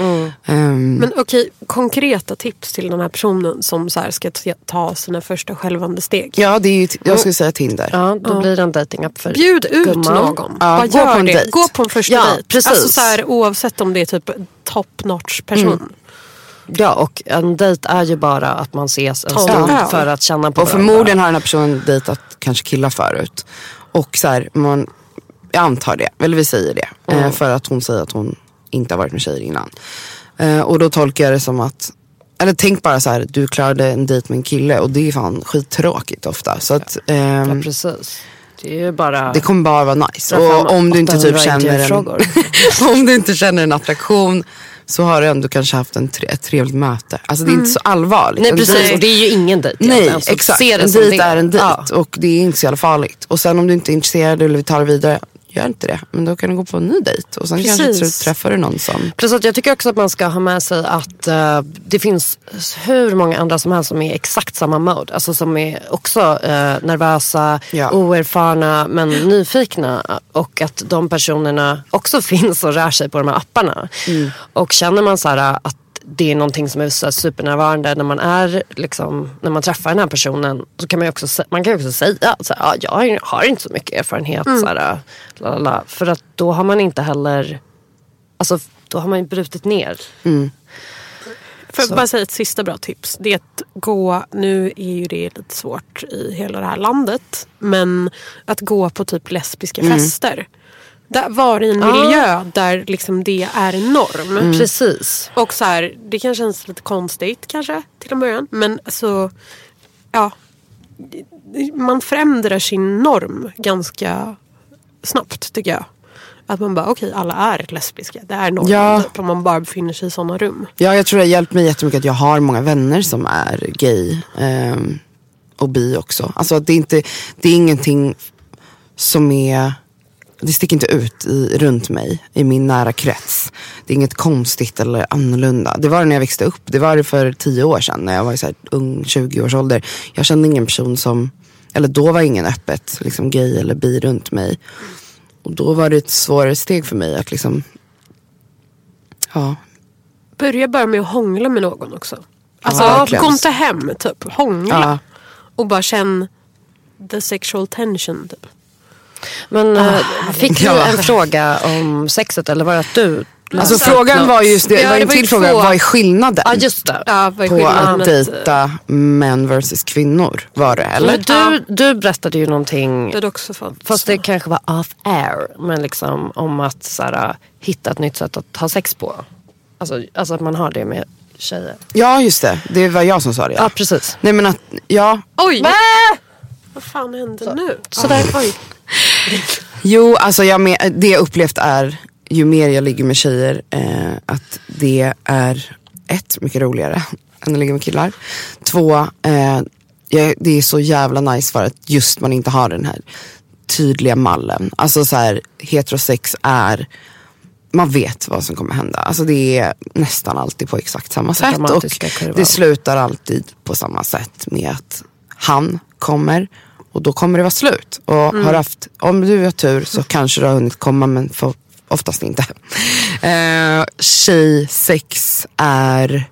Ehm, Men okej, konkreta tips till den här personen som så här ska ta sina första självande steg. ja, det är ju, jag skulle säga Tinder. Ja, då blir det en datingapp för Bjud ut gumman. någon. Ja, gå på en det. dejt. Gå på en första Ja, dejt. precis. Alltså så här, oavsett om det är typ top notch person. Ja, och en dejt är ju bara att man ses en stund för att känna på Och varandra. förmodligen har den här personen dejtat kanske killar förut. Och så här, man, jag antar det, eller vi säger det. Eh, för att hon säger att hon inte har varit med tjejer innan. Eh, och då tolkar jag det som att, eller tänk bara så här, du klarade en dejt med en kille och det är fan skittråkigt ofta. Så att, ehm, Ja, precis. Det är bara... det kommer bara vara nice. Och om du inte typ 800 känner en, om du inte känner en attraktion så har du ändå kanske haft en tre, ett trevligt möte. Alltså det är inte så allvarligt. Nej precis, dejt- och det är ju ingen dejt Nej egentligen, så exakt, en dejt är en dejt Ja. och det är inte så jävla farligt. Och sen om du inte är intresserad eller vill ta det vidare, gör inte det. Men då kan du gå på en ny dejt och sen kanske Precis. slut träffar du någon som... Plus att jag tycker också att man ska ha med sig att eh, det finns hur många andra som helst som är i exakt samma mode. Alltså som är också eh, nervösa, Ja. oerfarna men nyfikna. Och att de personerna också finns och rör sig på de här apparna. Och känner man så här att det är någonting som är så supernärvarande när man är liksom, när man träffar den här personen. Så kan man ju också, man kan ju också säga att så här, ja, jag har inte så mycket erfarenhet. Så här, la, la, la. För att då har man inte heller Alltså då har man ju brutit ner. Får jag bara säga ett sista bra tips. Det är att gå, nu är ju det lite svårt i hela det här landet. Men att gå på typ lesbiska fester. Där var i en miljö där liksom det är norm. Precis. Och så här, det kan kännas lite konstigt kanske till en början. Men alltså, ja. Man förändrar sin norm ganska snabbt tycker jag. Att man bara, okej alla är lesbiska. Det är normen Ja. typ, om man bara befinner sig i sådana rum. Ja, jag tror det har hjälpt mig jättemycket att jag har många vänner som är gay. ehm, och bi också. Alltså det är, inte, det är ingenting som är... Det sticker inte ut i, runt mig, i min nära krets. Det är inget konstigt eller annorlunda. Det var det när jag växte upp. Det var det för tio år sedan när jag var så här ung, 20 års ålder. Jag kände ingen person som, eller då var ingen öppet liksom gay eller bi runt mig. Och då var det ett svårare steg för mig att liksom, ja, Börja bara med att hångla med någon också. Alltså, verkligen. gå inte hem, typ. Hångla. Ja. Och bara känn the sexual tension. Typ. Men eh, fick du Ja. en fråga om sexet eller var det att du Alltså frågan något? var just det, Ja, det var en till fråga, två. vad är skillnaden? Ja just det. Ja, vad är på skillnaden? att dejta män versus kvinnor var det eller? Men du, du berättade ju någonting, Det också fått. fast det kanske var off air, men liksom om att så här, hitta ett nytt sätt att ha sex på. Alltså, alltså att man har det med tjejer. Ja just det, det var jag som sa det Ja ja. precis. Nej men att, ja. Oj! Vad fan hände nu? Sådär. Oj. Jo alltså jag med, det jag upplevt är, ju mer jag ligger med tjejer, eh, att det är ett, mycket roligare än att ligga med killar. Två, eh, jag, det är så jävla nice för att just man inte har den här tydliga mallen. Alltså så här, heterosex är man vet vad som kommer hända. Alltså det är nästan alltid på exakt samma sätt. Och kurvan. det slutar alltid på samma sätt med att han kommer och då kommer det vara slut. Och har haft, om du har tur så kanske du har hunnit komma men för, oftast inte. Eh, Tjejsex är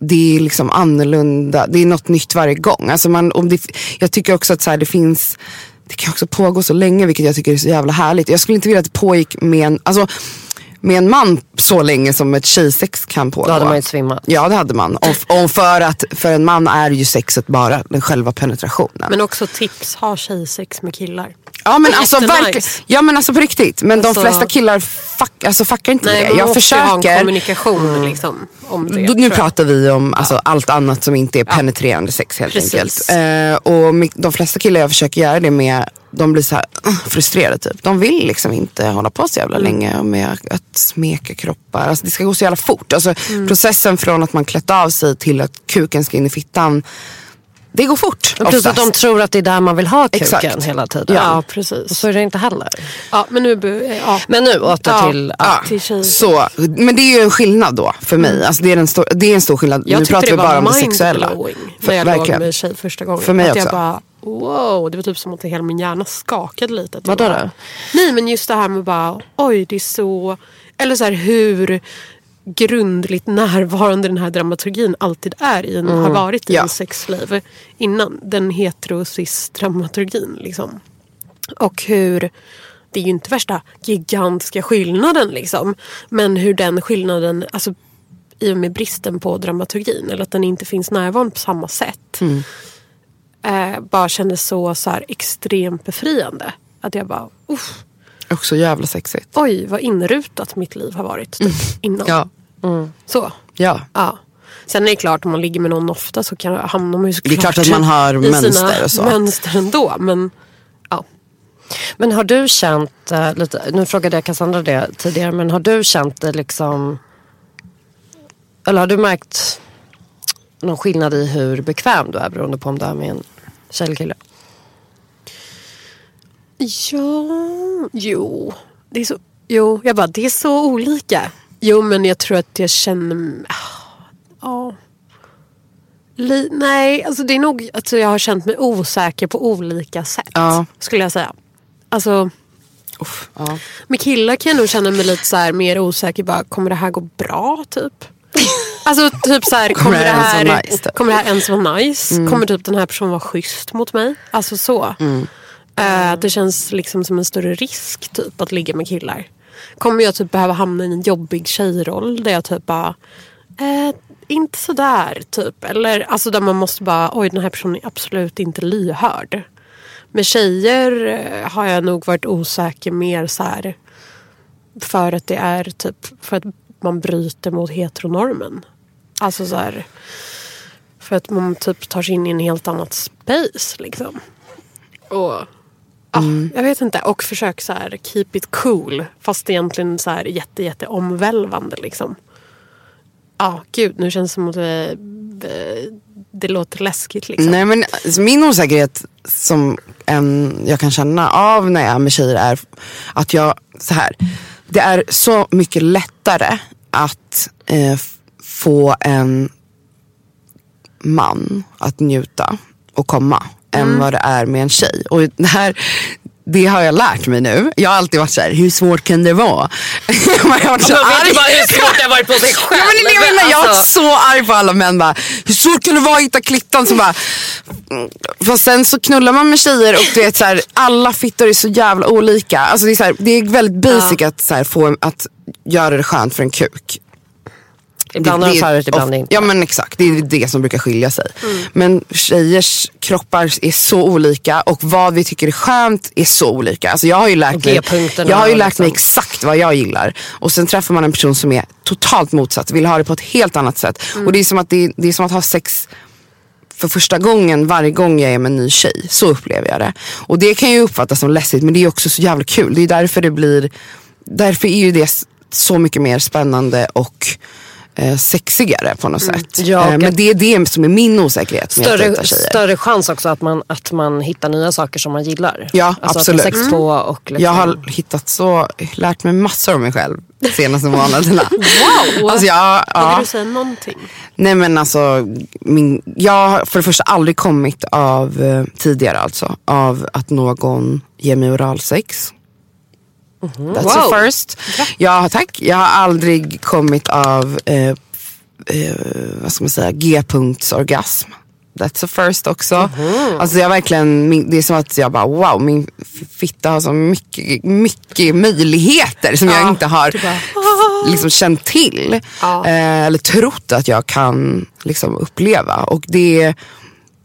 det är liksom annorlunda, det är något nytt varje gång. Alltså man, om det, jag tycker också att så här, det finns, det kan också pågå så länge vilket jag tycker är så jävla härligt. Jag skulle inte vilja att det pågick med en, alltså, med en man så länge som ett tjejsex kan pågå. Då hade man ju svimmat. Ja det hade man. Och, och för att för en man är ju sexet bara den själva penetrationen. Men också tips, ha tjejsex med killar. Ja men alltså verkligen. Ja men alltså på riktigt. Men Alltså- de flesta killar fuck, alltså, fuckar inte Nej, det. Jag ju ha en försöker. kommunikation liksom, om det. Då, nu pratar vi om alltså, allt annat som inte är penetrerande sex helt Precis. enkelt. Eh, och de flesta killar jag försöker göra det med, de blir så här uh, frustrerade typ. De vill liksom inte hålla på så jävla länge med att smeka kroppar. Alltså, det ska gå så jävla fort. Alltså, Processen från att man klätt av sig till att kuken ska in i fittan det går fort Och plus att de tror att det är där man vill ha kuken Exakt. hela tiden. Ja, Och precis. så är det inte heller. Ja, men nu... Ja. Men nu åter Ja. till... Ja, till tjejer. så, men det är ju en skillnad då för mig. Alltså det, är en stor, det är en stor skillnad. Jag nu pratar vi bara om det sexuella. För- när jag låg verkligen. med en tjej första gången. För mig att jag också. bara, wow, det var typ som att hela min hjärna skakade lite. Jag Vadå då? Nej men just det här med bara, oj det är så, eller så här hur grundligt närvarande den här dramaturgin alltid är i en, har varit i Ja. en sexliv innan. Den heterosis-dramaturgin liksom. Och hur, det är ju inte värsta gigantiska skillnaden liksom. Men hur den skillnaden, alltså i och med bristen på dramaturgin eller att den inte finns närvarande på samma sätt. Eh, bara kändes så, så här, extremt befriande. Att jag bara, uff, Också jävla sexigt. oj vad inrutat mitt liv har varit typ, innan. Ja. Så. ja. Ja. Sen är det klart om man ligger med någon ofta så kan, hamnar man ju Det är klart att man har mönster och så. mönster ändå. Men ja. Men har du känt eh, lite, nu frågade jag Cassandra det tidigare, men har du känt det liksom, eller har du märkt någon skillnad i hur bekväm du är beroende på om du är med en tjej eller kille? Ja, jo. Det är så, jo, jag bara, det är så olika. Jo, men jag tror att jag känner... Ja. Li, nej, alltså det är nog att jag har känt mig osäker på olika sätt. Ja. Skulle jag säga. Alltså, Uff, ja. med killar kan jag nog känna mig lite så här mer osäker. Bara, kommer det här gå bra typ? Alltså typ så här, kommer, det här, nice, typ? kommer det här ens vara nice? Kommer typ den här personen vara schysst mot mig? Alltså så. Eh, det känns liksom som en större risk typ att ligga med killar. Kommer jag typ behöva hamna i en jobbig tjejroll där jag typ bara eh, inte sådär typ. Eller alltså där man måste bara oj den här personen är absolut inte lyhörd. Med tjejer eh, har jag nog varit osäker mer så här för att det är typ för att man bryter mot heteronormen. Alltså så här för att man typ tar sig in i en helt annat space liksom. Och ja, jag vet inte. Och försök så här keep it cool. Fast egentligen så här jätte, jätte omvälvande liksom. Ja, gud nu känns det som att det, det låter läskigt liksom. Nej men alltså, min osäkerhet som en, jag kan känna av när jag är med tjejer är att jag, så här. Det är så mycket lättare att eh, få en man att njuta och komma än vad det är med en tjej. Och det här det har jag lärt mig nu. Jag har alltid varit så här, hur svårt kan det vara? jag har varit så Man arg. bara hur svårt har varit på sig själv. Ja, men är det jag. Jag har varit Alltså, så arg på alla män. Bara, hur svårt kan det vara att hitta klittan? Så bara, mm. Fast sen så knullar man med tjejer och du vet, så här, alla fittor är så jävla olika. Alltså, det, är så här, det är väldigt basic att, så här, få, att göra det skönt för en kuk. Ibland Det- har de förut, ibland inte. Ja men exakt, det är det som brukar skilja sig. Mm. Men tjejers kroppar är så olika och vad vi tycker är skönt är så olika. Alltså jag har ju lärt, mig, jag har ju lärt mig liksom. exakt vad jag gillar. Och sen träffar man en person som är totalt motsatt, vill ha det på ett helt annat sätt. Mm. Och det är, som att det, det är som att ha sex för första gången varje gång jag är med en ny tjej. Så upplever jag det. Och det kan ju uppfattas som läskigt men det är också så jävla kul. Det är därför det blir, därför är ju det så mycket mer spännande och eh, sexigare på något sätt. Ja, eh, men det är det som är min osäkerhet Större, större chans också att man, att man hittar nya saker som man gillar. Ja, alltså absolut. Sex på och liksom, Jag har hittat så, lärt mig massor om mig själv de senaste månaderna. Wow! Alltså jag, ja. du säga någonting? Nej men alltså, min, jag har för det första aldrig kommit av, eh, tidigare alltså, av att någon ger mig oralsex. That's Wow. a first. Ja, tack. Jag har aldrig kommit av, eh, eh, vad ska man säga, G-punktsorgasm. That's a first också. Alltså jag verkligen, det är som att jag bara wow, min fitta har så mycket, mycket möjligheter som jag inte har liksom känt till. Ja. Eh, eller trott att jag kan liksom uppleva. Och det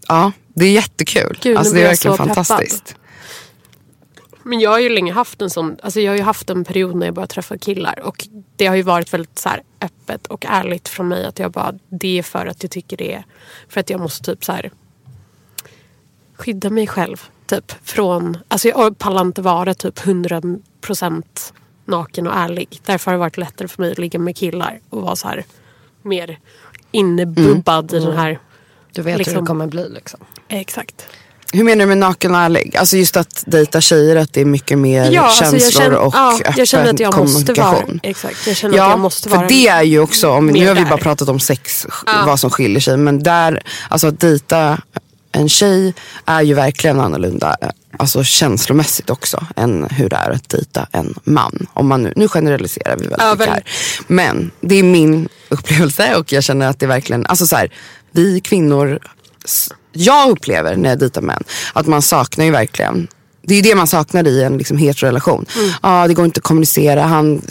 ja, det är jättekul. Gud, alltså, det är verkligen så peppad. Men jag har ju länge haft en sån, alltså jag har ju haft en period när jag började träffa killar och det har ju varit väldigt så här öppet och ärligt från mig att jag bara, det är för att jag tycker det är, för att jag måste typ så här skydda mig själv. Typ från, alltså jag pallar inte vara typ 100% naken och ärlig. Därför har det varit lättare för mig att ligga med killar och vara så här mer innebubbad i den här Du vet hur Liksom. det kommer bli liksom. Exakt. Hur menar du med naken och ärlig? Alltså just att dejta tjejer, att det är mycket mer Ja, alltså känslor jag känner, och ja, öppen jag känner att jag måste vara, kommunikation. exakt, jag känner att Ja, jag måste för vara det är ju också, om, nu har vi där. bara pratat om sex, vad som skiljer sig. Men där, alltså att dejta en tjej är ju verkligen annorlunda. Alltså känslomässigt också än hur det är att dejta en man. Om man nu, nu generaliserar vi väldigt Ja, mycket här. Men det är min upplevelse och jag känner att det verkligen, alltså så här, vi kvinnor, jag upplever när jag dejtar män, att man saknar ju verkligen det är ju det man saknar i en liksom, heterorelation. Mm. Ja, det går inte att kommunicera, han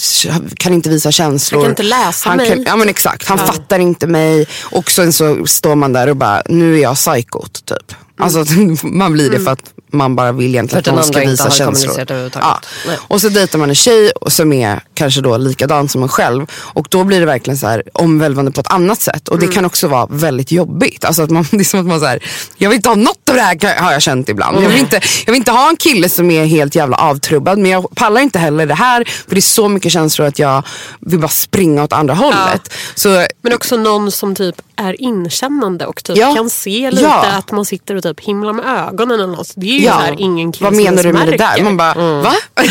kan inte visa känslor. Han kan inte läsa han mig. Kan, ja men exakt, han fattar inte mig. Och sen så står man där och bara, nu är jag psykot typ. Alltså man blir det för att man bara vill egentligen För att att den ska visa känslor. Ja. Nej. Och så dejtar man en tjej som är kanske då likadan som en själv. Och då blir det verkligen så här omvälvande på ett annat sätt. Och det kan också vara väldigt jobbigt. Alltså att man, det är som att man så här, jag vill inte ha något av det här har jag känt ibland. Jag, vill inte, jag vill inte ha en kille som är helt jävla avtrubbad. Men jag pallar inte heller det här. För det är så mycket känslor att jag vill bara springa åt andra hållet. Så Men också någon som typ är inkännande och typ Ja. kan se lite Ja. att man sitter och typ himlar med ögonen eller något. Det är ju Ja. här, ingen kille Vad menar du med det där? Man bara, va?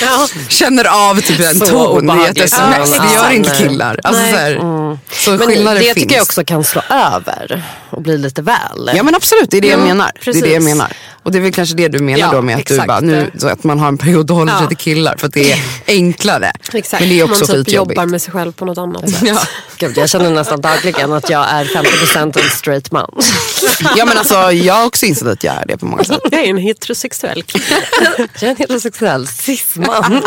ja. Känner av typ en Så ton i ett sms. Ja, det gör inte killar. Alltså, Nej. så här, Så Men skillnader det finns. tycker jag också kan slå över och bli lite väl. Ja men absolut, det är det jag Ja, menar. Det är det jag precis. menar. Och det är väl kanske det du menar Ja, då med att, du bara, nu, så att man har en period och håller sig Ja. till killar för att det är enklare. Exakt. Men det är också man typ skitjobbigt. jobbar med sig själv på något annat sätt. Ja. Gud, jag känner nästan dagligen att jag är 50% en straight man. ja men alltså jag har också insett att jag är det på många sätt. Jag är en heterosexuell kille. Jag är en heterosexuell cisman.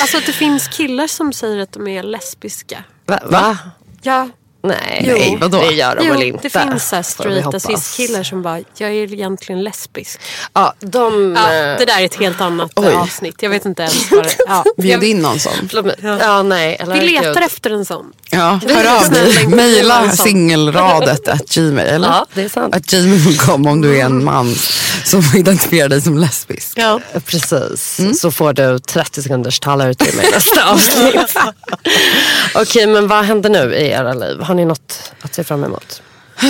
Alltså att det finns killar som säger att de är lesbiska. Va? Va? Ja, Nej, Jo. nej vadå? det gör de jo, väl inte. det finns så här Får vi straighta hoppas. cis-killar som bara, jag är egentligen lesbisk. Ja, de... Ja, eh, det där är ett helt annat Oj. avsnitt. Jag vet inte ens vad det ja. Bjud in någon sån. Ja, nej. Eller, Vi letar gud. efter en sån. Ja, hör av dig. Mejla singelradet at gmail. Eller? Ja, det är sant. At gmail.com om du är en man som identifierar dig som lesbisk. Ja. Precis, Mm. så får du 30 sekunders talarutrymme i nästa avsnitt. Okej, men vad händer nu i era liv? Har ni något att se fram emot?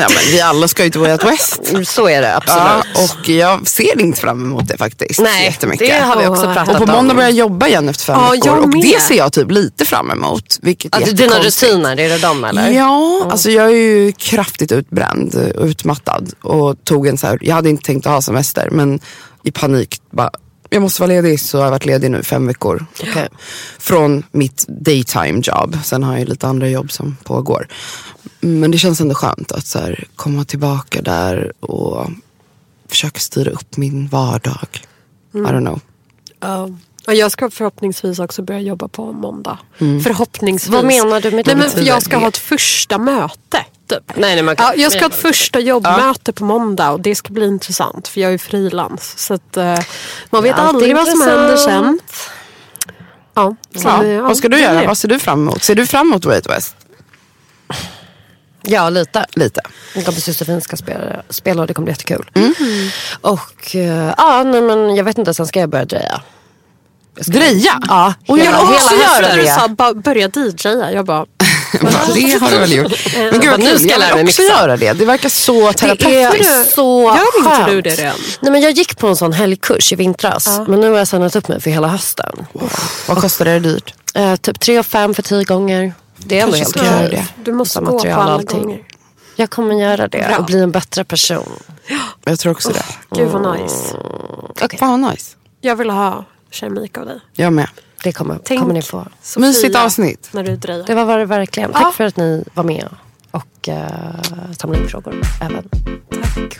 Ja, men vi alla ska ju till Way Out West. Så är det Ja, absolut. och jag ser inte fram emot det faktiskt. Nej, jättemycket. det har vi också pratat Och på om. måndag börjar jag jobba igen efter fem Ja, veckor. jag Och med. det ser jag typ lite fram emot. Vilket är Ja, dina rutiner, är det de eller? Ja, alltså jag är ju kraftigt utbränd och utmattad. Och tog en så här, jag hade inte tänkt att ha semester men i panik bara, jag måste vara ledig så jag har varit ledig nu fem veckor. Okej. Från mitt daytime job. Sen har jag lite andra jobb som pågår. Men det känns ändå skönt att så här, komma tillbaka där och försöka styra upp min vardag. I don't know. Ja. Och jag ska förhoppningsvis också börja jobba på måndag. Förhoppningsvis. Vad menar du med det? Nej, men för jag ska ha ett första möte. Typ. Nej, nej, man kan... Ja, jag ska ha ett första jobbmöte på måndag och det ska bli intressant för jag är frilans. Så att, eh, man vet aldrig vad som händer sen. Ja, så, Ja, ja, vad ska du det göra? det. Vad ser du fram emot? Ser du fram emot Way West? Ja, lite. Lite. Min kompis Josefin ska spela, spela och det kommer bli jättekul. Och eh, ja, nej, men jag vet inte, sen ska jag börja dreja. Dreja? Ja, Och jag hela- vill också hela göra hösten. Du det. sa bara börja DJa. Jag bara, det har du väl gjort. Men gud vad Nu kul, ska jag jag lära mig vill också mixa. göra det. Det verkar så Det är terapeutiskt. så Gör inte skönt. du det redan? Nej, men jag gick på en sån helgkurs i vintras. Men nu har jag signat upp mig för hela hösten. Vad kostar det dyrt? Eh, typ 3 och 5 för 10 gånger. Det är ändå helt okej. du måste gå på alla allting. gånger. Jag kommer göra det Bra. och bli en bättre person. Jag tror också det. Gud vad nice. Okej, Fan vad nice. Jag vill ha keramik av dig. Jag med. Det kommer, Tänk kommer ni få. Sofia, Mysigt avsnitt. När du drejar. Det var det verkligen. Ja. Tack för att ni var med och uh, samlade in frågor även.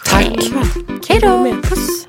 Tack. Hej då! Puss.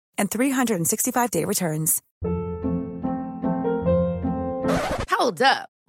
and 365-day returns. Hold up.